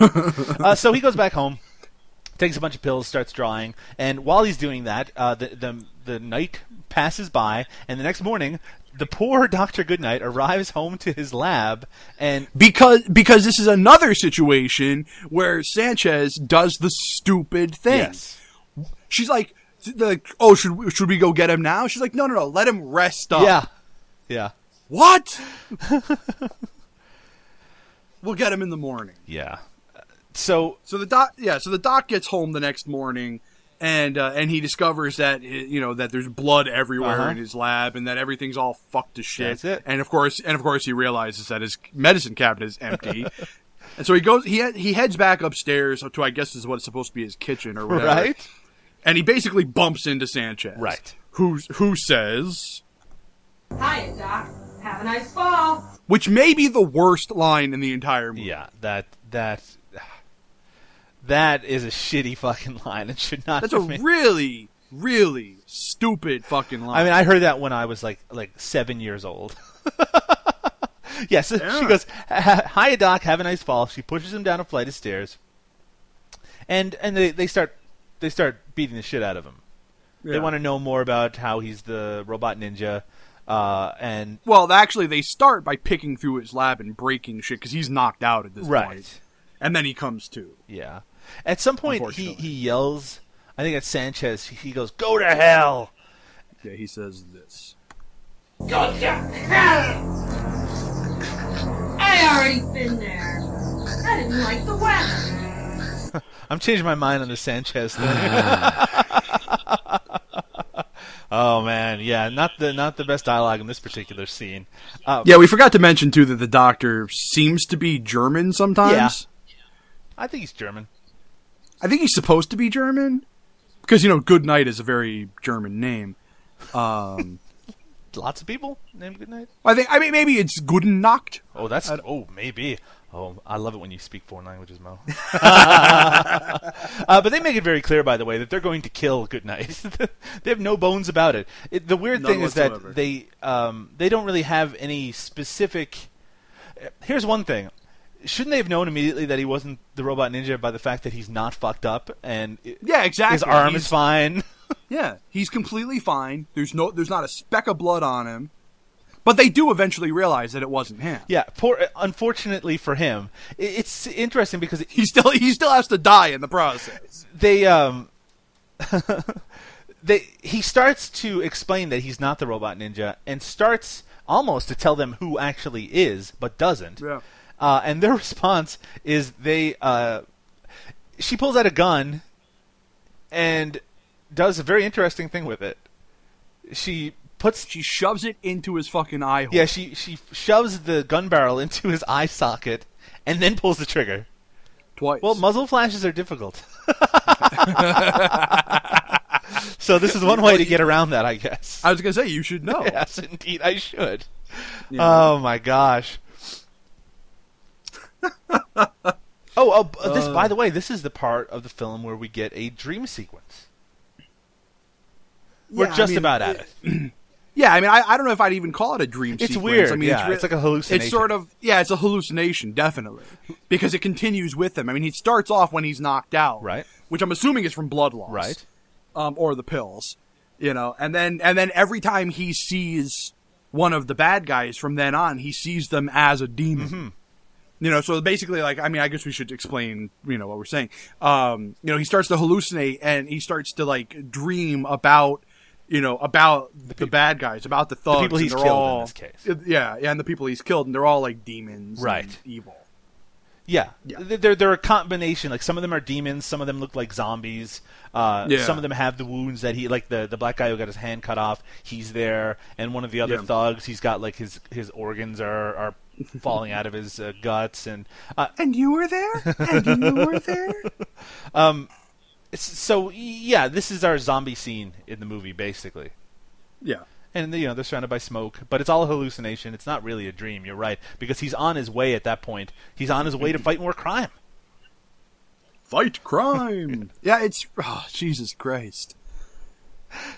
uh, so he goes back home, takes a bunch of pills, starts drawing, and while he's doing that, uh, the, the the night passes by, and the next morning, the poor Doctor Goodnight arrives home to his lab, and because because this is another situation where Sanchez does the stupid thing. Yes. She's like, like, oh, should we, should we go get him now? She's like, no, no, no, let him rest up. yeah, yeah, What? we'll get him in the morning. yeah. So So the doc, yeah, so the doc gets home the next morning, and uh, and he discovers that you know that there's blood everywhere Uh-huh. in his lab, and that everything's all fucked to shit. That's it. And of course, and of course, he realizes that his medicine cabinet is empty. And so he goes, he he heads back upstairs to I guess is what it's supposed to be his kitchen or whatever. Right. And he basically bumps into Sanchez. Right. Who who says, Hiya, Doc. Have a nice fall. which may be the worst line in the entire movie. Yeah, that that that is a shitty fucking line. It should not. That's a have been- really, really stupid fucking line. I mean, I heard that when I was like like seven years old. yes, she Yeah. goes, "Hi, Doc. Have a nice fall." She pushes him down a flight of stairs, and and they they start they start beating the shit out of him. They want to know more about how he's the robot ninja, uh, and Well, actually, they start by picking through his lab and breaking shit because he's knocked out at this Right. point. And then he comes to. yeah. At some point, he he yells. I think at Sanchez. He goes, "Go to hell." Yeah, he says this. Go to hell! I already been there. I didn't like the weather. I'm changing my mind on the Sanchez thing. oh man, yeah, not the not the best dialogue in this particular scene. Uh, Yeah, we forgot to mention too that the doctor seems to be German sometimes. Yeah. I think he's German. I think he's supposed to be German because you know Good Night is a very German name. Um, Lots of people named Goodnight. I think I mean maybe it's Guten Nacht. Oh, that's oh maybe. Oh, I love it when you speak foreign languages, Mo. uh, but they make it very clear, by the way, that they're going to kill Goodnight. they have no bones about it. it the weird None thing is that they um, they don't really have any specific. Here's one thing. Shouldn't they have known immediately that he wasn't the robot ninja by the fact that he's not fucked up and Yeah, exactly. his arm is fine? Yeah, he's completely fine. There's no, there's not a speck of blood on him. But they do eventually realize that it wasn't him. Yeah, poor. Unfortunately for him, it's interesting because He still, he still has to die in the process. they um they he starts to explain that he's not the robot ninja and starts almost to tell them who actually is, but doesn't. Yeah. Uh, and their response is they uh, she pulls out a gun and does a very interesting thing with it. She puts She shoves it into his fucking eye hole. yeah she she shoves the gun barrel into his eye socket and then pulls the trigger. twice. Well, muzzle flashes are difficult. so this is one way to get around that, I guess. I was gonna say you should know. Yes, indeed, I should. Yeah. Oh my gosh. oh, oh, b- uh, this. By uh. the way, this is the part of the film where we get a dream sequence. We're Yeah, I just mean, about at it. Yeah, I mean, I, I don't know if I'd even call it a dream It's sequence. weird, I mean, yeah, re- it's like a hallucination. It's sort of yeah, it's a hallucination, definitely, because it continues with him. I mean, he starts off when he's knocked out, Right. Which I'm assuming is from blood loss, Right. Um, or the pills, you know, and then and then every time he sees one of the bad guys from then on, he sees them as a demon. Mm-hmm. You know, so basically, like, I mean, I guess we should explain, you know, what we're saying. Um, you know, he starts to hallucinate and he starts to like dream about you know, about the, bad guys, about the thugs. The people he's killed in this case. Yeah, yeah, and the people he's killed, and they're all like demons, Right. evil. Yeah. Th- They're they're a combination. Like some of them are demons, some of them look like zombies. Uh, Yeah. Some of them have the wounds that he like the the black guy who got his hand cut off. He's there, and one of the other Yeah. thugs, he's got like his his organs are are falling out of his uh, guts, and uh, and you were there, and you were there. um, so yeah, this is our zombie scene in the movie, basically. Yeah. And you know they're surrounded by smoke, but it's all a hallucination. It's not really a dream. You're right because he's on his way at that point. He's on his way to fight more crime. Fight crime. yeah, it's oh, Jesus Christ.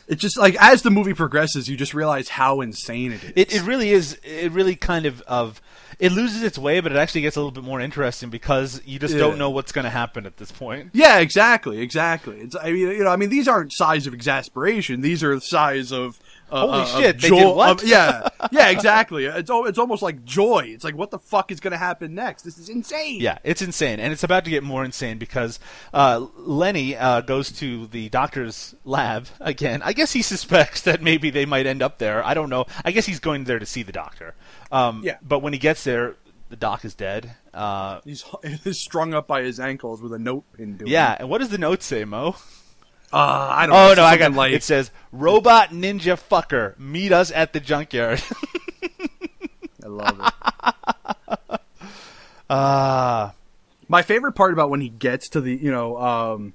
It's just like as the movie progresses, you just realize how insane it is. It, it really is. It really kind of of it loses its way, but it actually gets a little bit more interesting because you just Yeah. don't know what's going to happen at this point. Yeah, exactly, exactly. It's I mean, you know, I mean, these aren't sighs of exasperation. These are sighs of Holy uh, shit, they joy- did what? of- yeah, yeah, exactly. It's al- it's almost like joy. It's like what the fuck is going to happen next? This is insane. Yeah, it's insane, and it's about to get more insane because uh, Lenny uh, goes to the doctor's lab again. I guess he suspects that maybe they might end up there. I don't know. I guess he's going there to see the doctor. Um, Yeah. But when he gets there, the doc is dead. Uh, He's, he's strung up by his ankles with a note pinned to him. yeah, and what does the note say, Mo? Uh, I don't. Oh It's no, I got something like it says robot ninja fucker meet us at the junkyard. I love it. Ah, My favorite part about when he gets to the, you know, um,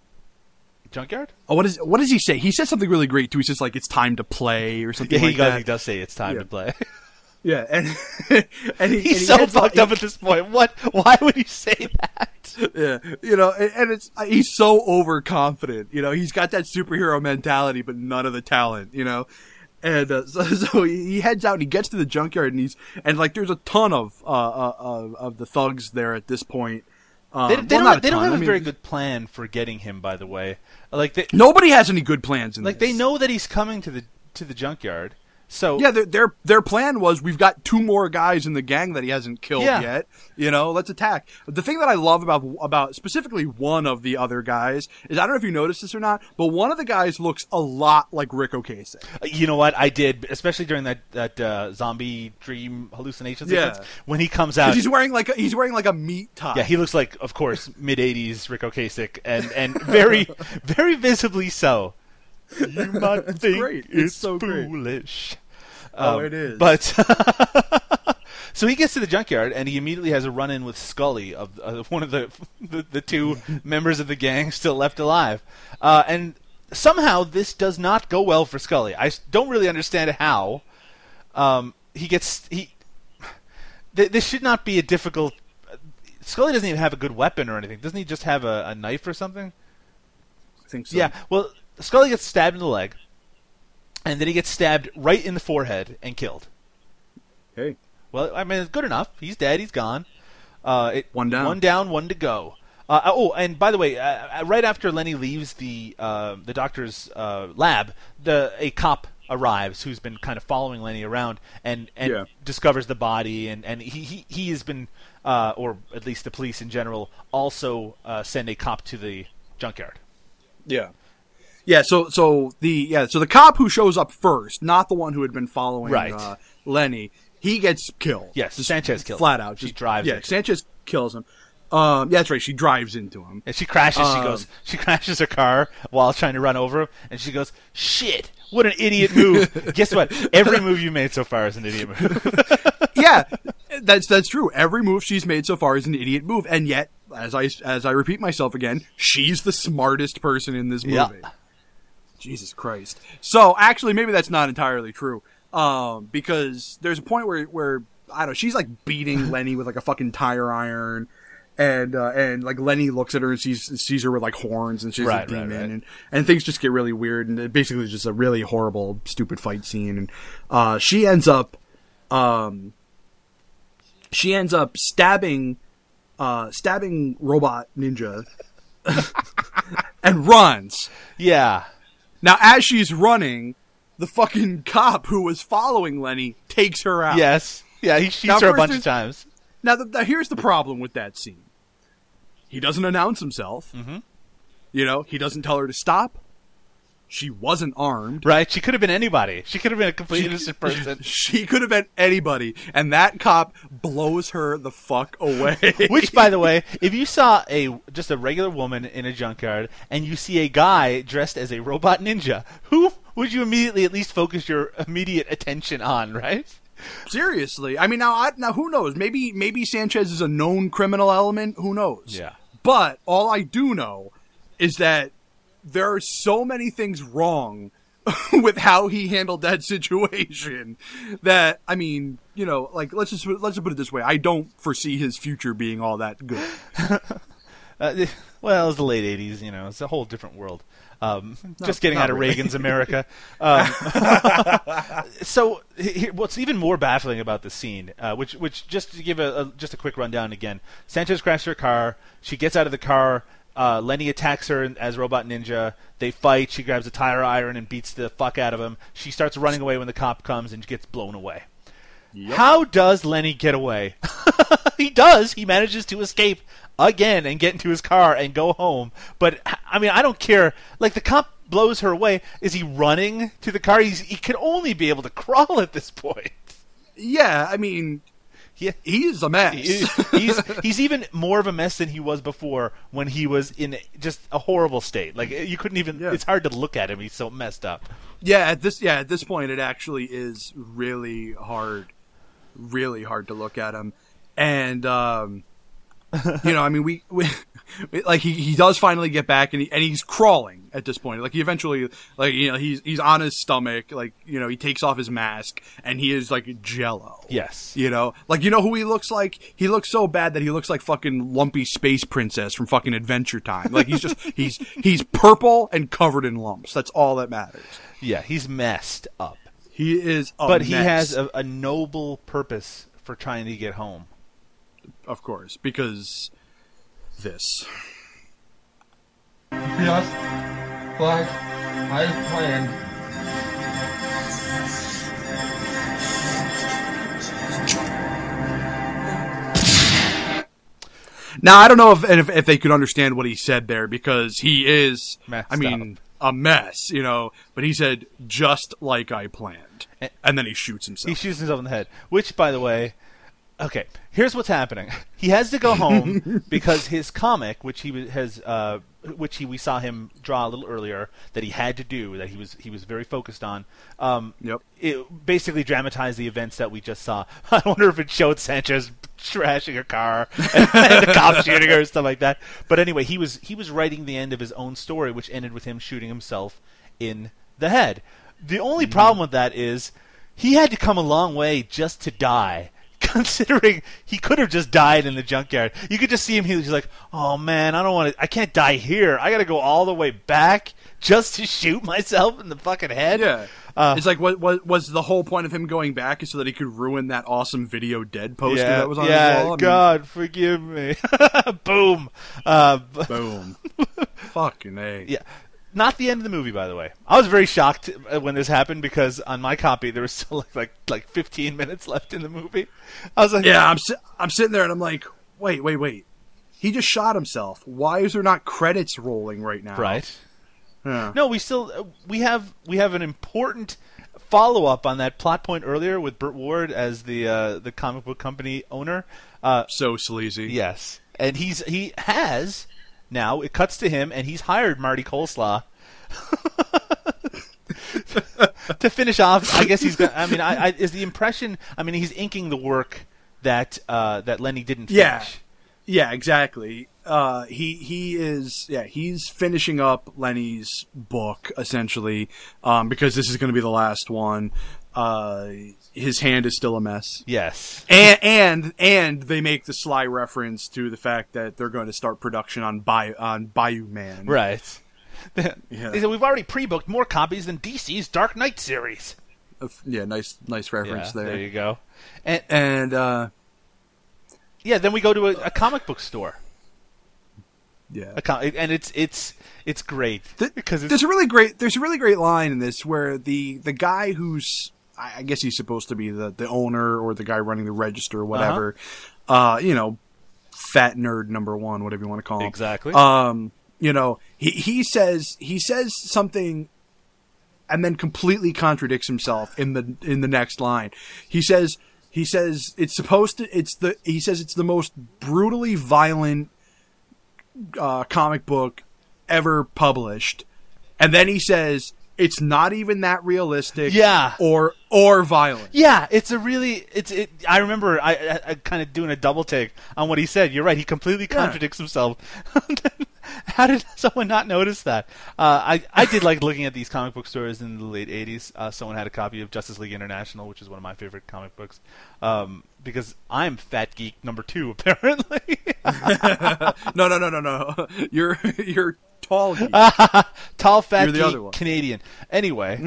junkyard. oh, what is what does he say? He says something really great too. He says like it's time to play or something Yeah, he like does. that. He does say it's time Yeah. to play. Yeah, and and he, He's and he so fucked up- up at this point. What? Why would he say that? Yeah, you know, and, and it's he's so overconfident. You know, he's got that superhero mentality, but none of the talent. You know, and uh, so, so he he heads out and he gets to the junkyard and he's and like there's a ton of uh, uh, of, of the thugs there at this point. Um, They, they well, don't. They don't have I a mean, very good plan for getting him. By the way, like they, Nobody has any good plans in like this. they know that he's coming to the to the junkyard. So Yeah, their, their their plan was we've got two more guys in the gang that he hasn't killed Yeah. yet. You know, let's attack. The thing that I love about about specifically one of the other guys is I don't know if you noticed this or not, but one of the guys looks a lot like Ric Ocasek. You know what? I did, especially during that that uh, zombie dream hallucination Yeah. when he comes out. He's wearing like a, he's wearing like a meat tie. Yeah, he looks like, of course, mid '80s Ric Ocasek, and and very, very visibly so. You might It's think great. it's, It's so great. foolish. Oh, Um, it is. But so he gets to the junkyard and he immediately has a run-in with Scully, of, of one of the, the the two members of the gang still left alive, uh, and somehow this does not go well for Scully. I don't really understand how. Um, he gets he. Th- this should not be a difficult. Scully doesn't even have a good weapon or anything. Doesn't he just have a, a knife or something? I think so. Yeah. Well, Scully gets stabbed in the leg, and then he gets stabbed right in the forehead and killed. Hey. Well, I mean, it's good enough. He's dead. He's gone. Uh, it, One down. One down. One to go. Uh, oh, and by the way, uh, right after Lenny leaves the uh, the doctor's uh, lab, the a cop arrives who's been kind of following Lenny around and and Yeah. discovers the body, and and he he, he has been, uh, or at least the police in general, also uh, send a cop to the junkyard. Yeah. Yeah, so so the yeah, so the cop who shows up first, not the one who had been following Right. uh, Lenny, he gets killed. Yes, Just Sanchez kills flat out. She drives Yeah, into him. Sanchez kills him. Um, yeah, that's right. She drives into him. And she crashes. she Um, goes. She crashes her car while trying to run over him, and she goes, "Shit! What an idiot move!" Guess what? Every move you made so far is an idiot move. yeah, that's that's true. Every move she's made so far is an idiot move, and yet, as I as I repeat myself again, she's the smartest person in this movie. Yeah. Jesus Christ. So actually, maybe that's not entirely true, um, because there's a point where where I don't know, she's like beating Lenny with like a fucking tire iron. And uh, and like Lenny looks at her and sees sees her with like horns and she's Right, a demon right. and and things just get really weird and it basically just a really horrible stupid fight scene and uh, she ends up um, she ends up stabbing uh, stabbing robot ninja and runs. yeah. Now as she's running, the fucking cop who was following Lenny takes her out. Yes. Yeah. He shoots Now, her a bunch of times. Now, the, the, here's the problem with that scene. He doesn't announce himself. Mm-hmm. You know, he doesn't tell her to stop. She wasn't armed. Right? She could have been anybody. She could have been a complete innocent person. She could have been anybody, and that cop blows her the fuck away. Which, by the way, if you saw a just a regular woman in a junkyard and you see a guy dressed as a robot ninja, who would you immediately at least focus your immediate attention on? Right? Seriously, I mean, now, I, now who knows? Maybe, maybe Sanchez is a known criminal element. Who knows? Yeah. But all I do know is that there are so many things wrong with how he handled that situation that I mean, you know, like let's just let's just put it this way: I don't foresee his future being all that good. Uh, well, it's the late '80s. You know, it's a whole different world. Um, No, just getting out of really. Reagan's America. Um, so, he- he- what's even more baffling about the scene, uh, which, which just to give a, a just a quick rundown again, Sanchez crashes her car. She gets out of the car. Uh, Lenny attacks her as Robot Ninja. They fight. She grabs a tire iron and beats the fuck out of him. She starts running away when the cop comes and gets blown away. How does Lenny get away? he does. He manages to escape again and get into his car and go home. But I mean, I don't care. Like the cop blows her away. Is he running to the car? He's, he can only be able to crawl at this point. Yeah, I mean, yeah, he's a mess. He- he's he's even more of a mess than he was before when he was in just a horrible state. Like you couldn't even. It's hard to look at him. He's so messed up. Yeah, at this yeah at this point, it actually is really hard, really hard to look at him, and um, you know, I mean, we, we, we like he, he does finally get back, and he and he's crawling at this point. Like he eventually, like you know, he's he's on his stomach, like you know, he takes off his mask, and he is like Jello. Yes. You know, like you know who he looks like? He looks so bad that he looks like fucking lumpy space princess from fucking Adventure Time. Like he's just he's he's purple and covered in lumps. That's all that matters. Yeah, he's messed up. He is, a but he has a, a noble purpose for trying to get home. of course, because this. Just like I planned. Now I don't know if, if if they could understand what he said there because he is, Messed I mean, a mess, you know. But he said just like I planned, and then he shoots himself. He shoots himself in the head. Which, by the way, okay. Here's what's happening. He has to go home because his comic, which he has, uh, which he we saw him draw a little earlier, that he had to do, that he was he was very focused on. Um, yep. It basically dramatized the events that we just saw. I wonder if it showed Sanchez trashing a car and, and the cops shooting her and stuff like that. But anyway, he was he was writing the end of his own story, which ended with him shooting himself in the head. The only problem with that is he had to come a long way just to die. Considering he could have just died in the junkyard, you could just see him. He's like, "Oh man, I don't want to. I can't die here. I got to go all the way back just to shoot myself in the fucking head." Yeah. Uh, it's like what, what was the whole point of him going back is so that he could ruin that awesome video dead poster yeah, that was on yeah, his wall. I mean, God forgive me. Boom. Uh, Boom. Fucking a. Yeah. Not the end of the movie, by the way. I was very shocked uh, when this happened because on my copy there was still like like, like 15 minutes left in the movie. I was like, Yeah, I'm si- I'm sitting there and I'm like, wait, wait, wait. He just shot himself. Why is there not credits rolling right now? right. Yeah. No, we still uh, we have we have an important follow up on that plot point earlier with Burt Ward as the uh, the comic book company owner. Uh, so sleazy. Yes, and he's he has now. It cuts to him, and he's hired Marty Coleslaw. to finish off, I guess he's. Gonna, I mean, I, I is the impression. I mean, he's inking the work that uh, that Lenny didn't finish. Yeah. Yeah, exactly. Uh, he he is yeah he's finishing up Lenny's book essentially um, because this is going to be the last one. Uh, his hand is still a mess. Yes, and and and they make the sly reference to the fact that they're going to start production on Bayou on Bayou Man. Right. Yeah. They said we've already pre-booked more copies than DC's Dark Knight series. Uh, Yeah, nice nice reference Yeah, there. there you go. And And uh, yeah, then we go to a, a comic book store. yeah, A com- and it's it's it's great because it's, there's a really great there's a really great line in this where the the guy who's I I guess he's supposed to be the the owner or the guy running the register or whatever. uh you know, fat nerd number one, whatever you want to call him. Exactly. Um, you know, he he says he says something and then completely contradicts himself in the in the next line. He says he says it's supposed to it's the he says it's the most brutally violent uh, comic book ever published, and then he says it's not even that realistic, Yeah. or or violent. Yeah, it's a really it's it. I remember I, I, I kind of doing a double take on what he said. You're right. He completely contradicts himself. How did someone not notice that? Uh, I I did like looking at these comic book stores in the late '80s. Uh, someone had a copy of Justice League International, which is one of my favorite comic books. Um, because I'm fat geek number two apparently. no, no, no, no, no. You're you're tall. geek. Tall, fat, You're the geek, other one. Canadian. Anyway.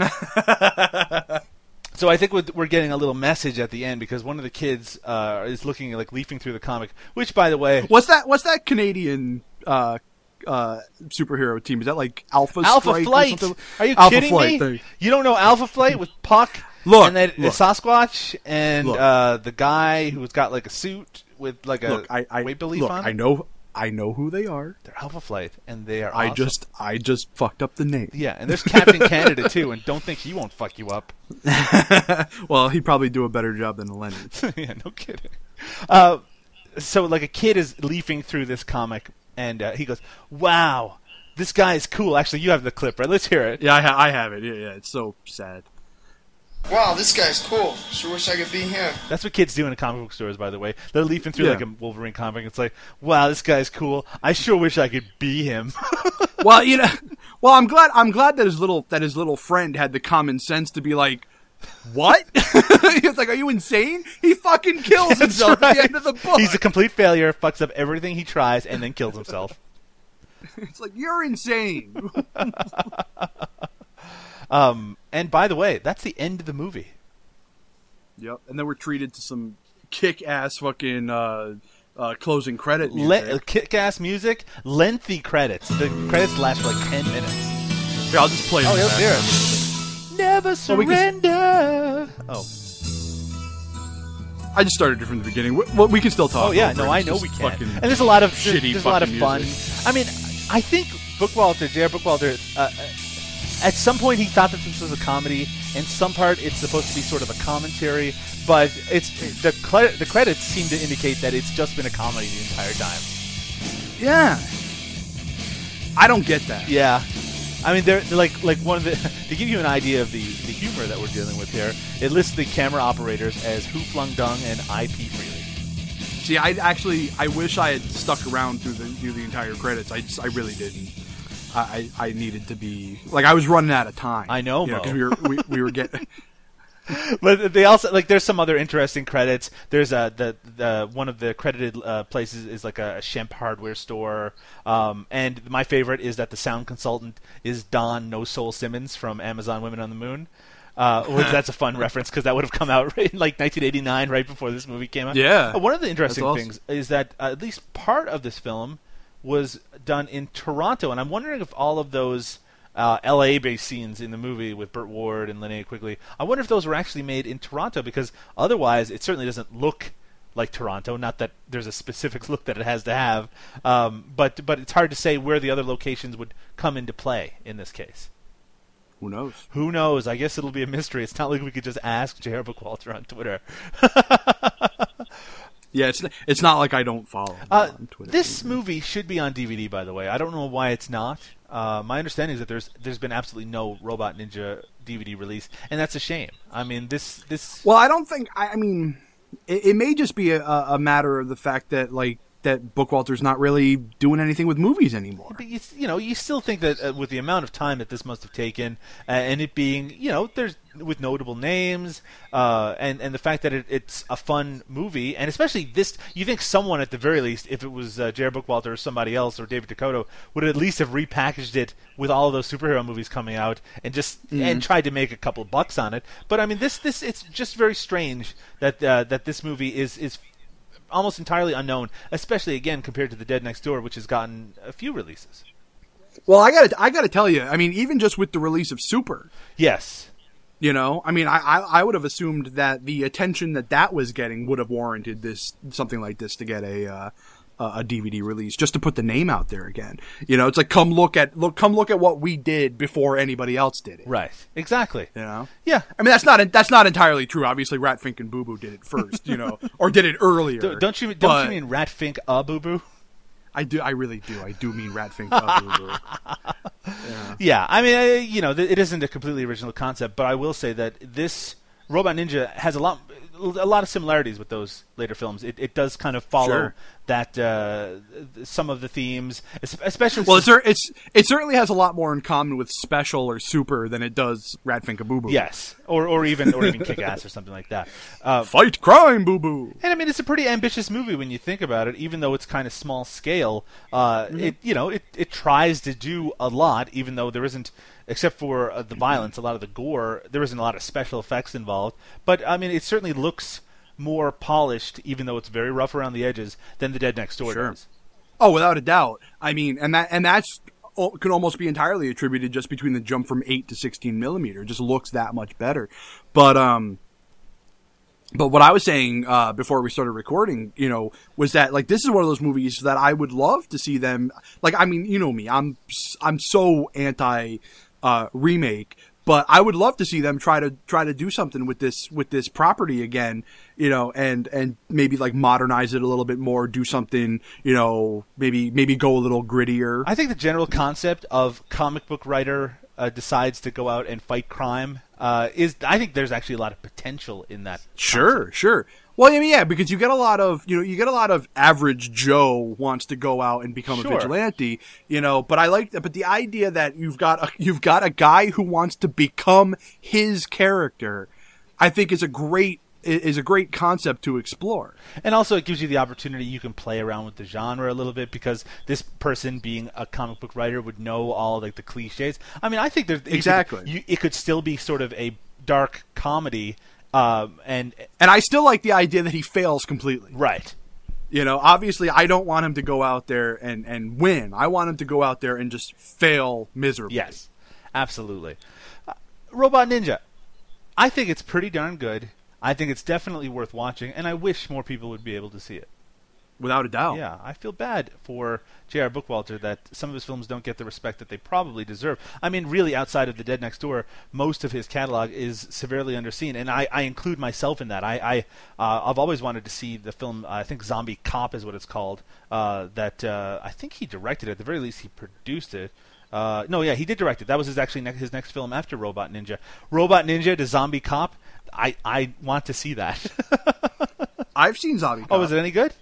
so I think we're- getting a little message at the end because one of the kids uh, is looking like leafing through the comic, which, by the way, What's that? What's that Canadian uh, uh, superhero team? Is that like Alpha Alpha Strike Flight. Are you Alpha kidding Flight, me? You don't know Alpha Flight with Puck Look, and then look. Sasquatch and uh, the guy who's got like a suit with like a Look, I, I weight belief look, on. I know, I know who they are. They're Alpha Flight, and they are. I awesome. just, I just fucked up the name. yeah, and there's Captain Canada too, and don't think he won't fuck you up. well, he'd probably do a better job than Lenny. yeah, no kidding. Uh, so like a kid is leafing through this comic, and uh, he goes, "Wow, this guy is cool." Actually, you have the clip, right? Let's hear it. Yeah, I, ha- I have it. Yeah, yeah, it's so sad. Wow, this guy's cool. Sure wish I could be him. That's what kids do in the comic book stores, by the way. They're leafing through Yeah. like a Wolverine comic. It's like, wow, this guy's cool. I sure wish I could be him. well, you know, well, I'm glad, I'm glad that his little, that his little friend had the common sense to be like, what? He's like, are you insane? He fucking kills That's himself at the end of the book. He's a complete failure, fucks up everything he tries, and then kills himself. it's like you're insane. Um, and by the way, that's the end of the movie. Yep. And then we're treated to some kick-ass fucking uh, uh, closing credit music. Le- kick-ass music, lengthy credits. The credits last for like ten minutes. Here, I'll just play. it Oh, let's hear it. Never can- surrender. Oh, I just started it from the beginning. We- Well, we can still talk. oh yeah, no. I know we can. fucking And there's a lot of there's, shitty there's a lot of fun. music. I mean, I think Bookwalter, J.R. Bookwalter, uh, at some point he thought that this was a comedy. In some part, it's supposed to be sort of a commentary, but it's the the credits seem to indicate that it's just been a comedy the entire time. Yeah. I don't get that. Yeah. I mean, they're, they're like like one of the to give you an idea of the, the humor that we're dealing with here. It lists the camera operators as Who Flung Dung and IP Freely. See, I actually, I wish I had stuck around through the through the entire credits. I just, I really didn't. I, I needed to be like I was running out of time. I know, because we were we, we were getting. but they also like there's some other interesting credits. There's a the the one of the credited uh, places is like a, Shemp hardware store. Um, and my favorite is that the sound consultant is Don No Soul Simmons from Amazon Women on the Moon. Uh, which that's a fun reference because that would have come out in like 1989, right before this movie came out. Yeah. Uh, one of the interesting awesome. things is that uh, at least part of this film was done in Toronto, and I'm wondering if all of those uh, LA-based scenes in the movie with Burt Ward and Linnea Quigley, I wonder if those were actually made in Toronto because otherwise it certainly doesn't look like Toronto. Not that there's a specific look that it has to have, um, but but it's hard to say where the other locations would come into play in this case. Who knows? Who knows? I guess it'll be a mystery. It's not like we could just ask J.R. Bookwalter on Twitter. Yeah, it's it's not like I don't follow. Uh, on Twitter. this movie should be on DVD, by the way. I don't know why it's not. Uh, my understanding is that there's there's been absolutely no Robot Ninja DVD release, and that's a shame. I mean, this this Well, I don't think. I, I mean, it, it may just be a, a matter of the fact that like that Bookwalter's not really doing anything with movies anymore. But you, you know, you still think that uh, with the amount of time that this must have taken, uh, and it being, you know, there's with notable names, uh, and and the fact that it, it's a fun movie, and especially this, you think someone at the very least, if it was uh, J.R. Bookwalter or somebody else or David DeCoteau, would at least have repackaged it with all of those superhero movies coming out, and just Mhm. and tried to make a couple bucks on it. But I mean, this this it's just very strange that uh, that this movie is is almost entirely unknown, especially again compared to The Dead Next Door, which has gotten a few releases. Well, I got to I got to tell you. I mean, even just with the release of Super, Yes. you know, I mean, I, I I would have assumed that the attention that that was getting would have warranted this something like this to get a uh, a DVD release just to put the name out there again. You know, it's like come look at look come look at what we did before anybody else did it. Right. Exactly. You know. Yeah. I mean that's not that's not entirely true. Obviously, Rat Pfink and Boo Boo did it first. You know, or did it earlier. Do- Don't you don't you mean Rat Pfink a boo boo? I do. I really do. I do mean Rat Pfink. uh, Boo Boo. Yeah. Yeah, I mean, uh, you know, it isn't a completely original concept, but I will say that this Robot Ninja has a lot, a lot of similarities with those later films. It, it does kind of follow Sure. That uh, some of the themes, especially Well, it's, it's it certainly has a lot more in common with Special or Super than it does Rat Pfink Boo Boo. yes, or or even or even Kick Ass or something like that. Uh, Fight crime, Boo Boo. And I mean, it's a pretty ambitious movie when you think about it. Even though it's kind of small scale, uh, Mm-hmm. it you know it, it tries to do a lot. Even though there isn't, except for uh, the violence, a lot of the gore, there isn't a lot of special effects involved. But I mean, it certainly looks more polished, even though it's very rough around the edges, than the Dead Next Door Sure. does. Oh, without a doubt. I mean, and that and that's could almost be entirely attributed just between the jump from eight to sixteen millimeter. It just looks that much better. But um, but what I was saying uh, before we started recording, you know, was that like this is one of those movies that I would love to see them. Like, I mean, you know me, I'm I'm so anti uh, remake, but I would love to see them try to try to do something with this with this property again, you know, and and maybe like modernize it a little bit more, do something, you know, maybe maybe go a little grittier. I think the general concept of comic book writer uh, decides to go out and fight crime uh, is. I think there's actually a lot of potential in that. Sure, sure. Well, I mean, yeah, because you get a lot of, you know, you get a lot of average Joe wants to go out and become Sure. a vigilante, you know. But I like that. But the idea that you've got a, you've got a guy who wants to become his character, I think is a great is a great concept to explore. And also, it gives you the opportunity you can play around with the genre a little bit because this person, being a comic book writer, would know all like the cliches. I mean, I think there it could- Exactly. you, it could still be sort of a dark comedy, um, and And I still like the idea that he fails completely. right. You know, obviously, I don't want him to go out there and and win. I want him to go out there and just fail miserably. Yes, absolutely. Uh, Robot Ninja. I think it's pretty darn good. I think it's definitely worth watching, and I wish more people would be able to see it. Without a doubt. Yeah, I feel bad for J.R. Bookwalter that some of his films don't get the respect that they probably deserve. I mean, really, outside of The Dead Next Door, most of his catalog is severely underseen, and I, I include myself in that. I, I uh, I've always wanted to see the film. I think Zombie Cop is what it's called. Uh, that uh, I think he directed it. At the very least, he produced it. Uh, no, yeah, he did direct it. That was his actually ne- his next film after Robot Ninja. Robot Ninja to Zombie Cop. I, I want to see that. I've seen Zombie. oh, is it any good?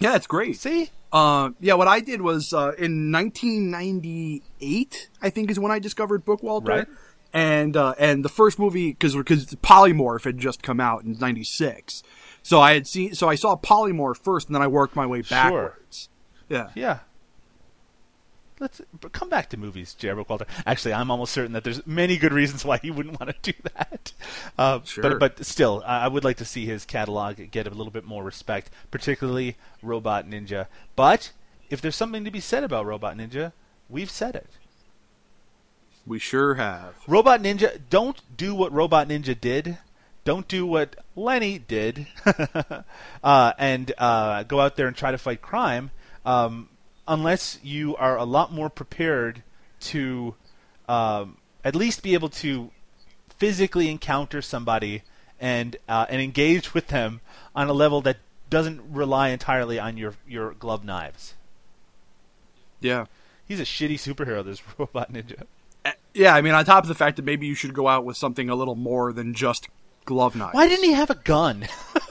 Yeah, it's great. See? Uh, yeah, what I did was uh, in 1998, I think is when I discovered Bookwalter. Right. And uh, and the first movie because because Polymorph had just come out in '96, so I had seen so I saw Polymorph first, and then I worked my way Sure. backwards. Yeah. Yeah. Let's come back to movies, J.R. Bookwalter. Actually, I'm almost certain that there's many good reasons why he wouldn't want to do that. Uh, Sure. But but still, I I would like to see his catalog get a little bit more respect, particularly Robot Ninja. But if there's something to be said about Robot Ninja, we've said it. We sure have. Robot Ninja, don't do what Robot Ninja did. Don't do what Lenny did, uh, and uh, go out there and try to fight crime, um, unless you are a lot more prepared to um, at least be able to physically encounter somebody and uh, and engage with them on a level that doesn't rely entirely on your your glove knives. Yeah. He's a shitty superhero. This Robot Ninja. Yeah, I mean, on top of the fact that maybe you should go out with something a little more than just glove knives. Why didn't he have a gun?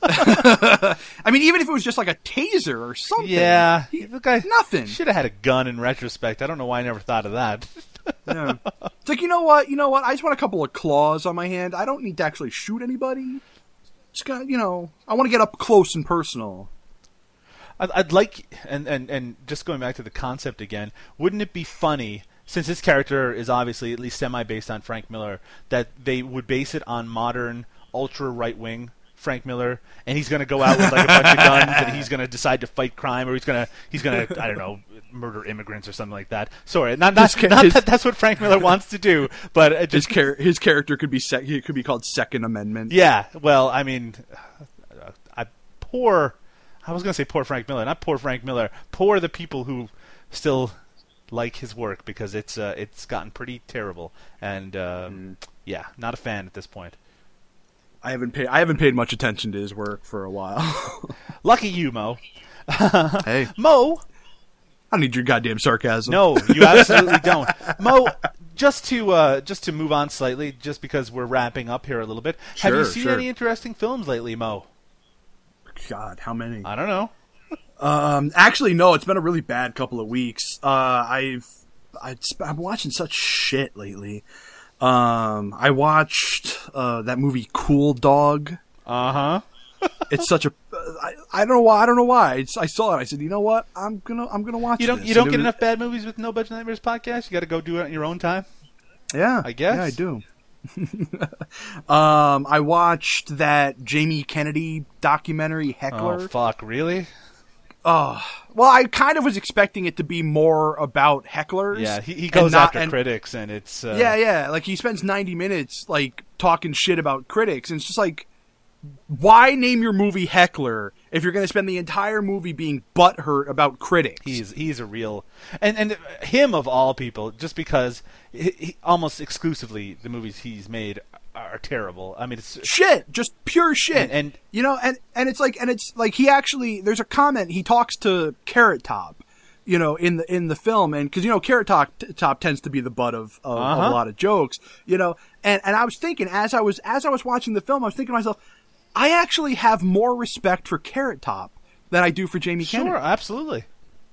I mean, even if it was just like a taser or something. Yeah, the guy nothing. should have had a gun. In retrospect, I don't know why I never thought of that. Yeah. It's like you know what, you know what? I just want a couple of claws on my hand. I don't need to actually shoot anybody. Just got, you know, I want to get up close and personal. I'd, I'd like, and, and and just going back to the concept again, wouldn't it be funny? Since this character is obviously at least semi based on Frank Miller, that they would base it on modern ultra right wing Frank Miller, and he's going to go out with like a bunch of guns, and he's going to decide to fight crime, or he's going to he's going to I don't know murder immigrants or something like that. Sorry, not not, His not his- that that's what Frank Miller wants to do, but it His char- his character could be sec- he could be called Second Amendment. Yeah, well, I mean, I poor. I was gonna say poor Frank Miller, not poor Frank Miller. Poor the people who still like his work because it's uh, it's gotten pretty terrible, and um, yeah, not a fan at this point. I haven't paid I haven't paid much attention to his work for a while. Lucky you, Mo. hey, Mo. I need your goddamn sarcasm. No, you absolutely don't, Mo. Just to uh, just to move on slightly, just because we're wrapping up here a little bit. have you seen sure. any interesting films lately, Mo? God, how many? I don't know. Um, actually, no. It's been a really bad couple of weeks. Uh, I've I, I'm watching such shit lately. Um, I watched uh, that movie Cool Dog. Uh huh. it's such a. I, I don't know why. I don't know why. It's, I saw it. I said, you know what? I'm gonna I'm gonna watch. You don't this. you don't get was- enough bad movies with No Budget Nightmares podcast. You got to go do it on your own time. Yeah, I guess. Yeah, I do. um, I watched that Jamie Kennedy documentary Heckler. Oh fuck! Really? Oh, well, I kind of was expecting it to be more about hecklers. Yeah, he, he goes not- after and- critics, and it's uh, yeah, yeah. Like he spends ninety minutes like talking shit about critics, and it's just like, why name your movie Heckler if you're going to spend the entire movie being butthurt about critics? He's he's a real and and him of all people, just because he, he, almost exclusively the movies he's made are terrible. I mean, it's shit, just pure shit. And- and- you know, and and it's like, and it's like he actually there's a comment he talks to Carrot Top, you know, in the in the film, and because you know Carrot Top Top tends to be the butt of, of, of Uh-huh. a lot of jokes, you know, and and I was thinking as I was as I was watching the film, I was thinking to myself, I actually have more respect for Carrot Top than I do for Jamie sure, Kennedy. absolutely,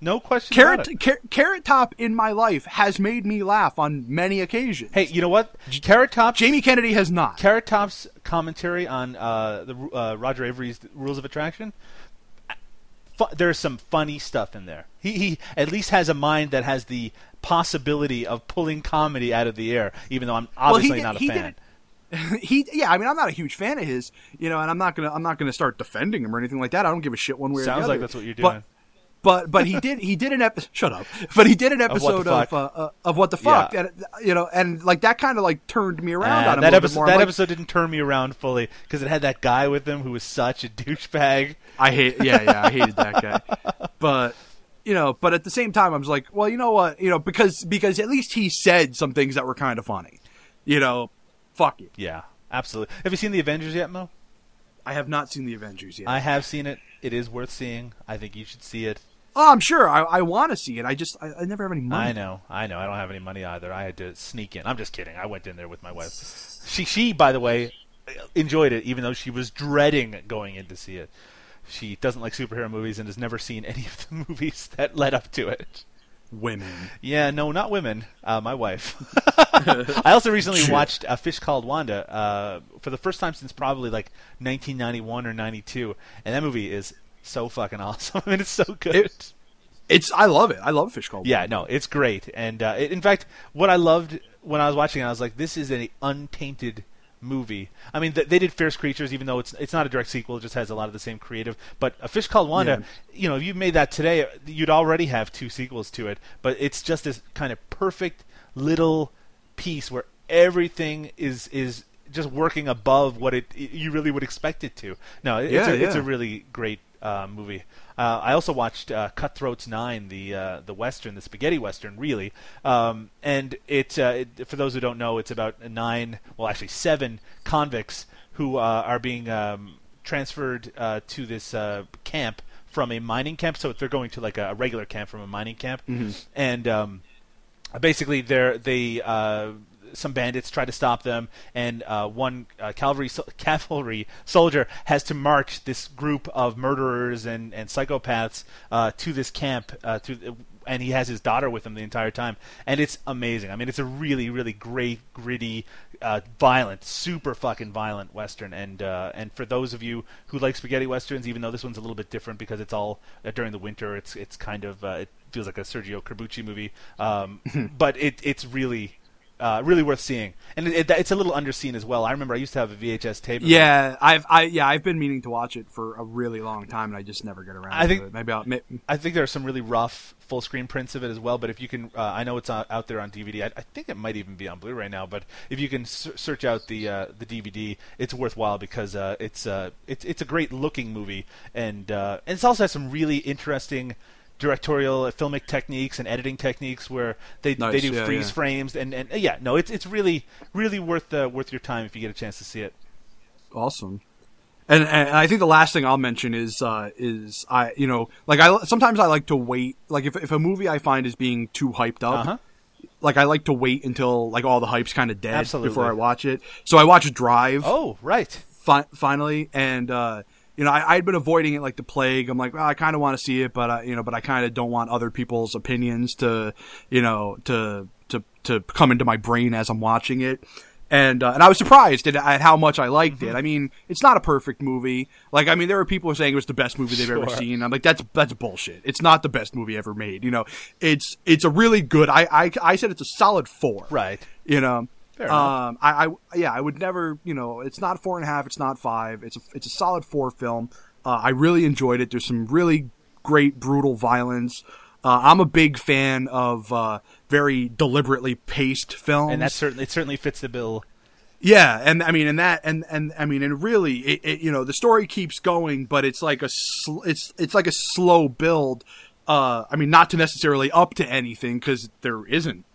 no question about Carrot it. Car- Carrot Top in my life has made me laugh on many occasions. Hey, you know what? Carrot Top. Jamie Kennedy has not. Carrot Top's commentary on uh, the uh, Roger Avary's Rules of Attraction. Fu- there's some funny stuff in there. He he at least has a mind that has the possibility of pulling comedy out of the air, even though I'm Well, obviously did- not a he did fan. it- he yeah i mean i'm not a huge fan of his you know and i'm not gonna i'm not gonna start defending him or anything like that i don't give a shit one way or the Sounds other like that's what you're doing. but but but he did he did an episode shut up but he did an Of What the episode of Fuck. uh, uh, of what the fuck Yeah. and you know and like that kind of like turned me around Uh, on him that a little bit episode more. that like, episode didn't turn me around fully because it had that guy with him who was such a douchebag. I hate yeah yeah I hated that guy but you know but at the same time I was like well you know what you know because because at least he said some things that were kind of funny you know fuck it Yeah, absolutely. Have you seen the Avengers yet, Mo? I have not seen the Avengers yet I have seen it. It is worth seeing. I think you should see it. Oh, I'm sure. I, I want to see it. I just I, I never have any money. I know, I know. I don't have any money either. I had to sneak in. I'm just kidding. I went in there with my wife. She, she, by the way, enjoyed it, even though she was dreading going in to see it. She doesn't like superhero movies and has never seen any of the movies that led up to it. Women. Yeah, no, not women. Uh, my wife. I also recently Shit. watched A Fish Called Wanda uh, for the first time since probably like 1991 or 92, and that movie is so fucking awesome. I mean, it's so good. It- It's I love it. I love Fish Called. Wanda. Yeah, no, it's great. And uh, it, in fact, what I loved when I was watching it, I was like, this is an untainted movie. I mean, th- they did Fierce Creatures, even though it's it's not a direct sequel, it just has a lot of the same creative. But A Fish Called Wanda, you know, if you made that today, you'd already have two sequels to it. But it's just this kind of perfect little piece where everything is is just working above what it you really would expect it to. No, it's, Yeah, a, it's a really great uh, movie. Uh, I also watched uh, Cutthroats Nine, the uh, the western, the spaghetti western, really. Um, and it, uh, it, for those who don't know, it's about nine, well, actually seven convicts who uh, are being um, transferred uh, to this uh, camp from a mining camp. So they're going to like a, regular camp from a mining camp, Mhm. and um, basically they're they uh, some bandits try to stop them, and uh, one uh, cavalry so- cavalry soldier has to march this group of murderers and and psychopaths uh, to this camp uh, to. And he has his daughter with him the entire time, and it's amazing. I mean, it's a really, really great, gritty, uh, violent, super fucking violent western. And uh, and for those of you who like spaghetti westerns, even though this one's a little bit different because it's all uh, during the winter, it's it's kind of uh, it feels like a Sergio Corbucci movie. Um, but it it's really Uh, really worth seeing, and it, it, it's a little underseen as well. I remember I used to have a VHS tape. it. Yeah, I've I yeah I've been meaning to watch it for a really long time, and I just never get around. I think to it. maybe I'll. May, I think there are some really rough full screen prints of it as well. But if you can, uh, I know it's out, out there on DVD. I, I think it might even be on Blu-ray now. But if you can s- search out the uh, the DVD, it's worthwhile because uh, it's uh, it's it's a great looking movie, and uh, and it's also has some really interesting directorial uh, filmic techniques and editing techniques where they Nice, they do yeah, freeze yeah. frames and, and uh, yeah no it's it's really really worth uh, worth your time if you get a chance to see it. Awesome. And, and I think the last thing I'll mention is uh, is I you know like I sometimes I like to wait like if if a movie I find is being too hyped up Uh-huh. like I like to wait until like all the hype's kind of dead Absolutely. before I watch it. So I watched Drive. Oh right. Fi- finally, and uh, you know I I'd been avoiding it like the plague. I'm like well, I kind of want to see it, but I, you know but I kind of don't want other people's opinions to you know to to to come into my brain as I'm watching it. And uh, and I was surprised at, at how much I liked Mm-hmm. it. I mean, it's not a perfect movie. Like, I mean, there were people saying it was the best movie they've ever seen. I'm like, that's that's bullshit. It's not the best movie ever made. You know, it's it's a really good. I I, I said it's a solid four. Right. You know. Um, I, I yeah, I would never. You know, it's not four and a half. It's not five. It's a it's a solid four film. Uh, I really enjoyed it. There's some really great brutal violence. Uh, I'm a big fan of uh, very deliberately paced films. And that certainly it certainly fits the bill. Yeah, and I mean, and that, and and I mean, and really, it, it, you know, the story keeps going, but it's like a sl- it's it's like a slow build. Uh, I mean, not to necessarily up to anything because there isn't.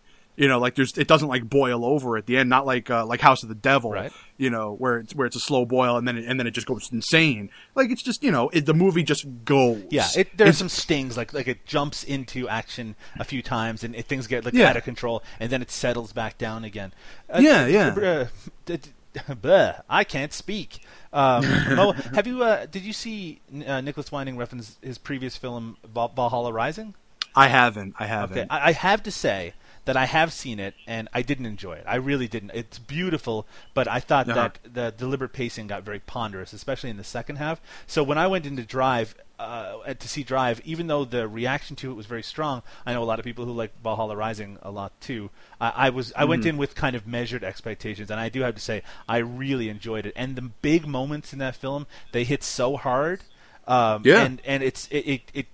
You know, like there's it doesn't like boil over at the end, not like uh, like House of the Devil. Right. You know, where it's where it's a slow boil and then it, and then it just goes insane. Like it's just you know, it, the movie just goes. Yeah, it, there are It's- some stings like like it jumps into action a few times and it, things get like Yeah. out of control and then it settles back down again. Yeah, yeah. uh, bleh, I can't speak. Um, Mo, have you? Uh, did you see uh, Nicolas Winding Refn's his previous film Val- Valhalla Rising? I haven't. I haven't. Okay, I, I have to say that I have seen it and I didn't enjoy it. I really didn't. It's beautiful, but I thought Uh-huh. that the deliberate pacing got very ponderous, especially in the second half. So when I went into Drive uh, to see Drive, even though the reaction to it was very strong, I know a lot of people who like Valhalla Rising a lot too. I, I was I went Mhm. in with kind of measured expectations, and I do have to say I really enjoyed it. And the big moments in that film, they hit so hard. Um, Yeah. and and it's it, it it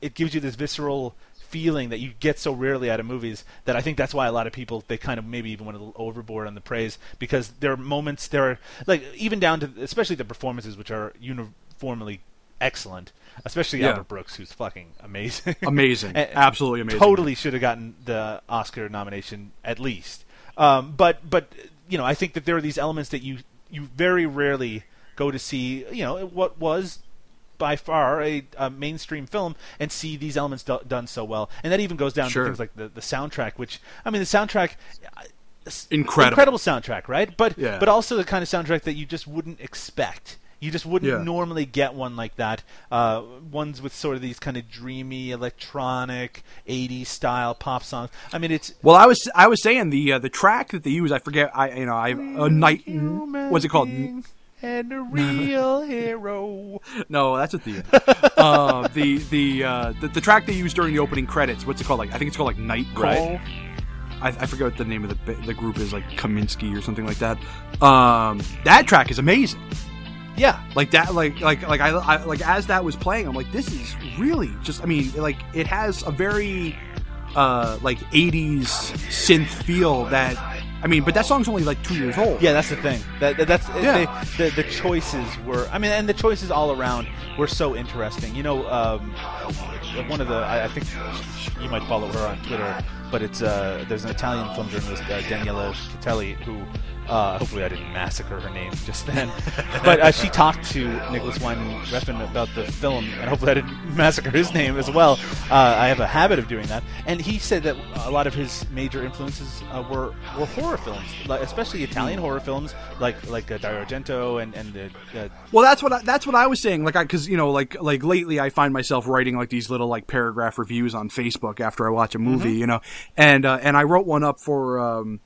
it gives you this visceral feeling that you get so rarely out of movies that I think that's why a lot of people they kind of maybe even went a little overboard on the praise because there are moments there are like even down to especially the performances which are uniformly excellent especially Yeah. Albert Brooks who's fucking amazing Amazing. Absolutely amazing. totally should have gotten the Oscar nomination at least um, but but you know I think that there are these elements that you you very rarely go to see you know what was by far a, a mainstream film and see these elements do- done so well. And that even goes down Sure. to things like the, the soundtrack, which I mean, the soundtrack, uh, Incredible. incredible soundtrack, right? But Yeah. but also the kind of soundtrack that you just wouldn't expect. You just wouldn't Yeah. normally get one like that. Uh, ones with sort of these kind of dreamy electronic '80s style pop songs. I mean, it's Well, I was I was saying the uh, the track that they use. I forget. I you know I a night. What's it called? And a real hero. No, that's at the end. uh, the the, uh, the the track they use during the opening credits. What's it called? Like I think it's called like Night Call. Right. I, I forget what the name of the the group is, like Kaminsky or something like that. Um, that track is amazing. Yeah, like that, like like like I, I like as that was playing, I'm like, this is really just. I mean, like it has a very uh like 80s synth feel that. I mean, but that song's only like two years old. Yeah, that's the thing. That, that- that's Yeah. they, the the choices were. I mean, and the choices all around were so interesting. You know, um, one of the I, I think you might follow her on Twitter, but it's uh, there's an Italian film journalist uh, Daniela Catelli who. Uh, hopefully, I didn't massacre her name just then. but uh, she talked to Nicolas Winding Refn about the film, and hopefully, I didn't massacre his name as well. Uh, I have a habit of doing that. And he said that a lot of his major influences uh, were were horror films, like, especially Italian horror films, like like uh, Dario Argento and and the. Uh, Well, that's what I, that's what I was saying. Like, because you know, like like lately, I find myself writing like these little like paragraph reviews on Facebook after I watch a movie. Mhm. You know, and uh, and I wrote one up for um,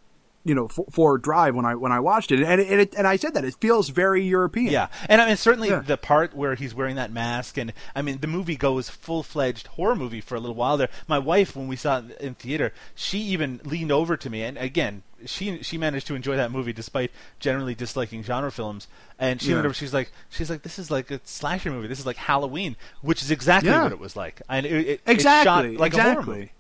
you know F- Ford Drive when I when I watched it, and it, and, it, and I said that it feels very European. Yeah, and I mean certainly Yeah. the part where he's wearing that mask, and I mean the movie goes full fledged horror movie for a little while there. My wife, when we saw it in theater, she even leaned over to me, and again, she she managed to enjoy that movie despite generally disliking genre films. And she Yeah. she's like, she's like, this is like a slasher movie. This is like Halloween, which is exactly Yeah. what it was like. And it, it, it's exactly, shot like a horror exactly.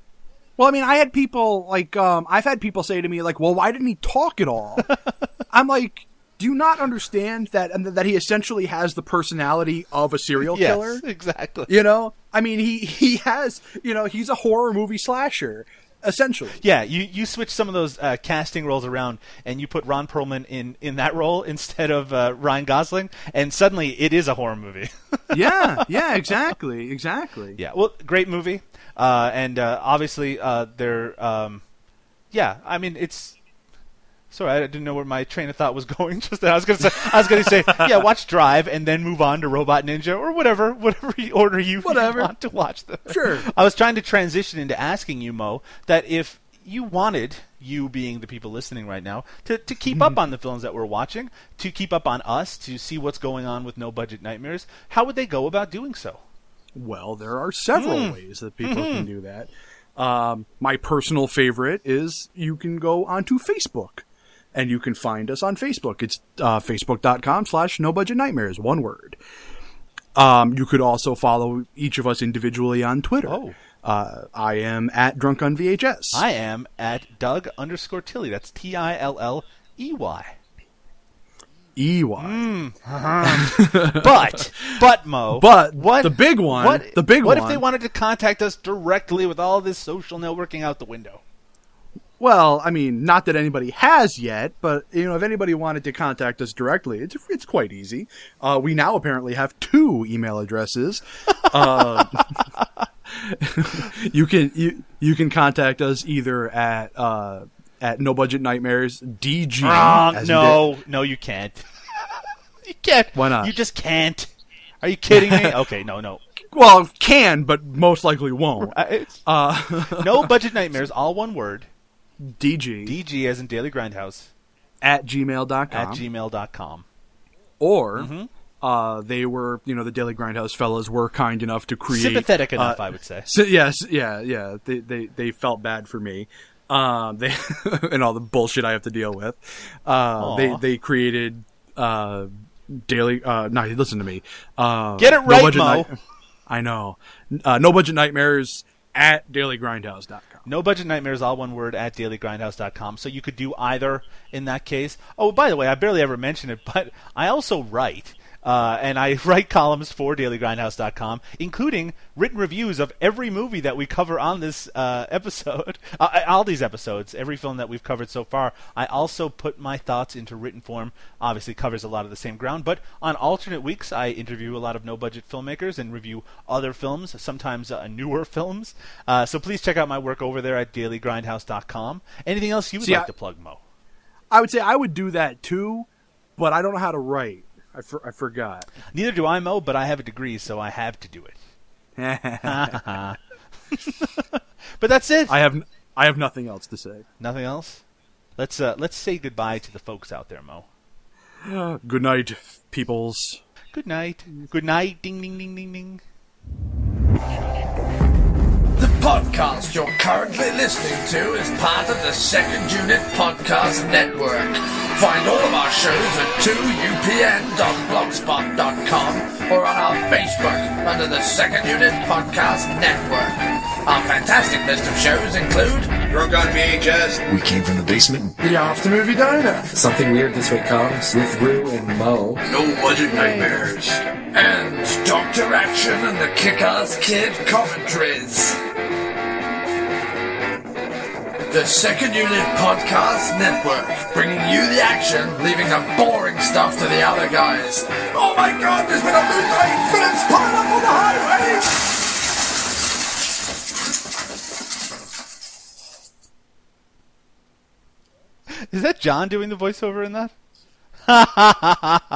Well, I mean, I had people like um, I've had people say to me like, "Well, why didn't he talk at all?" I'm like, "Do you not understand that and that he essentially has the personality of a serial Yes, killer?" exactly. You know, I mean, he he has you know he's a horror movie slasher essentially. Yeah, you, you switch some of those uh, casting roles around, and you put Ron Perlman in, in that role instead of uh, Ryan Gosling, and suddenly it is a horror movie. yeah, yeah, exactly, exactly. yeah, well, great movie, uh, and uh, obviously uh, they're, um, yeah, I mean it's. Sorry, I didn't know where my train of thought was going. Just then, I was gonna say, I was gonna say, yeah, watch Drive and then move on to Robot Ninja or whatever, whatever you- order you, Whatever. you want to watch them. Sure. I was trying to transition into asking you, Mo, that if you wanted, you being the people listening right now, to, to keep up on the films that we're watching, to keep up on us, to see what's going on with No Budget Nightmares, how would they go about doing so? Well, there are several Mm. ways that people Mhm. can do that. Um, my personal favorite is you can go onto Facebook and you can find us on Facebook. It's uh, facebook.com slash no budget nightmares, one word. Um, you could also follow each of us individually on Twitter. Oh. Uh, I am at drunk on VHS. I am at Doug underscore Tilley. That's T I L L E Y. EY. but but Mo, But what the big one, What, the big what one. if they wanted to contact us directly with all this social networking out the window? Well, I mean, not that anybody has yet, but you know, if anybody wanted to contact us directly, it's it's quite easy. Uh, we now apparently have two email addresses. Uh, you can you you can contact us either at uh, at no budget nightmares dg. Wrong. as in No, no, you can't. you can't. Why not? You just can't. Are you kidding me? okay, no, no. Well, can, but most likely won't. Uh, it's- Uh, no budget nightmares, all one word. DG DG as in Daily Grindhouse at gmail.com. at gmail.com. or Mm-hmm. uh, they were, you know, the Daily Grindhouse fellas were kind enough to create Sympathetic enough, uh, I would say. So, yes, yeah, yeah. They they they felt bad for me, um, they and all the bullshit I have to deal with. Uh, they they created uh, daily. Uh, no, listen to me. Uh, Get it No right, Budget Mo. Night- I know. Uh, no budget nightmares at dailygrindhouse.com. No budget nightmares, all one word at dailygrindhouse.com. So you could do either in that case. Oh, by the way, I barely ever mention it, but I also write. Uh, and I write columns for dailygrindhouse.com, including written reviews of every movie that we cover on this uh, episode, uh, all these episodes, every film that we've covered so far. I also put my thoughts into written form. Obviously, covers a lot of the same ground, but on alternate weeks, I interview a lot of no-budget filmmakers and review other films, sometimes uh, newer films. Uh, so please check out my work over there at dailygrindhouse.com. Anything else you would See, like I- to plug, Mo? I would say I would do that too, but I don't know how to write. I, for, I forgot. Neither do I, Mo, but I have a degree, so I have to do it. but that's it. I have I have nothing else to say. Nothing else. Let's uh, let's say goodbye to the folks out there, Mo. Good night, peoples. Good night. Good night. Ding ding ding ding ding. Podcast you're currently listening to is part of the Second Unit Podcast Network. Find all of our shows at 2upn.blogspot.com or on our Facebook under the Second Unit Podcast Network. Our fantastic list of shows include Drunk on VHS. We came from the basement. The After Movie Diner Something Weird This Way Comes with Rue and Mo. No budget nightmares. and Doctor Action and the Kick-Ass Kid commentaries. The Second Unit Podcast Network, bringing you the action, leaving the boring stuff to the other guys. Oh my god, there's been a midnight Phillips pile up on the highway! Is that John doing the voiceover in that?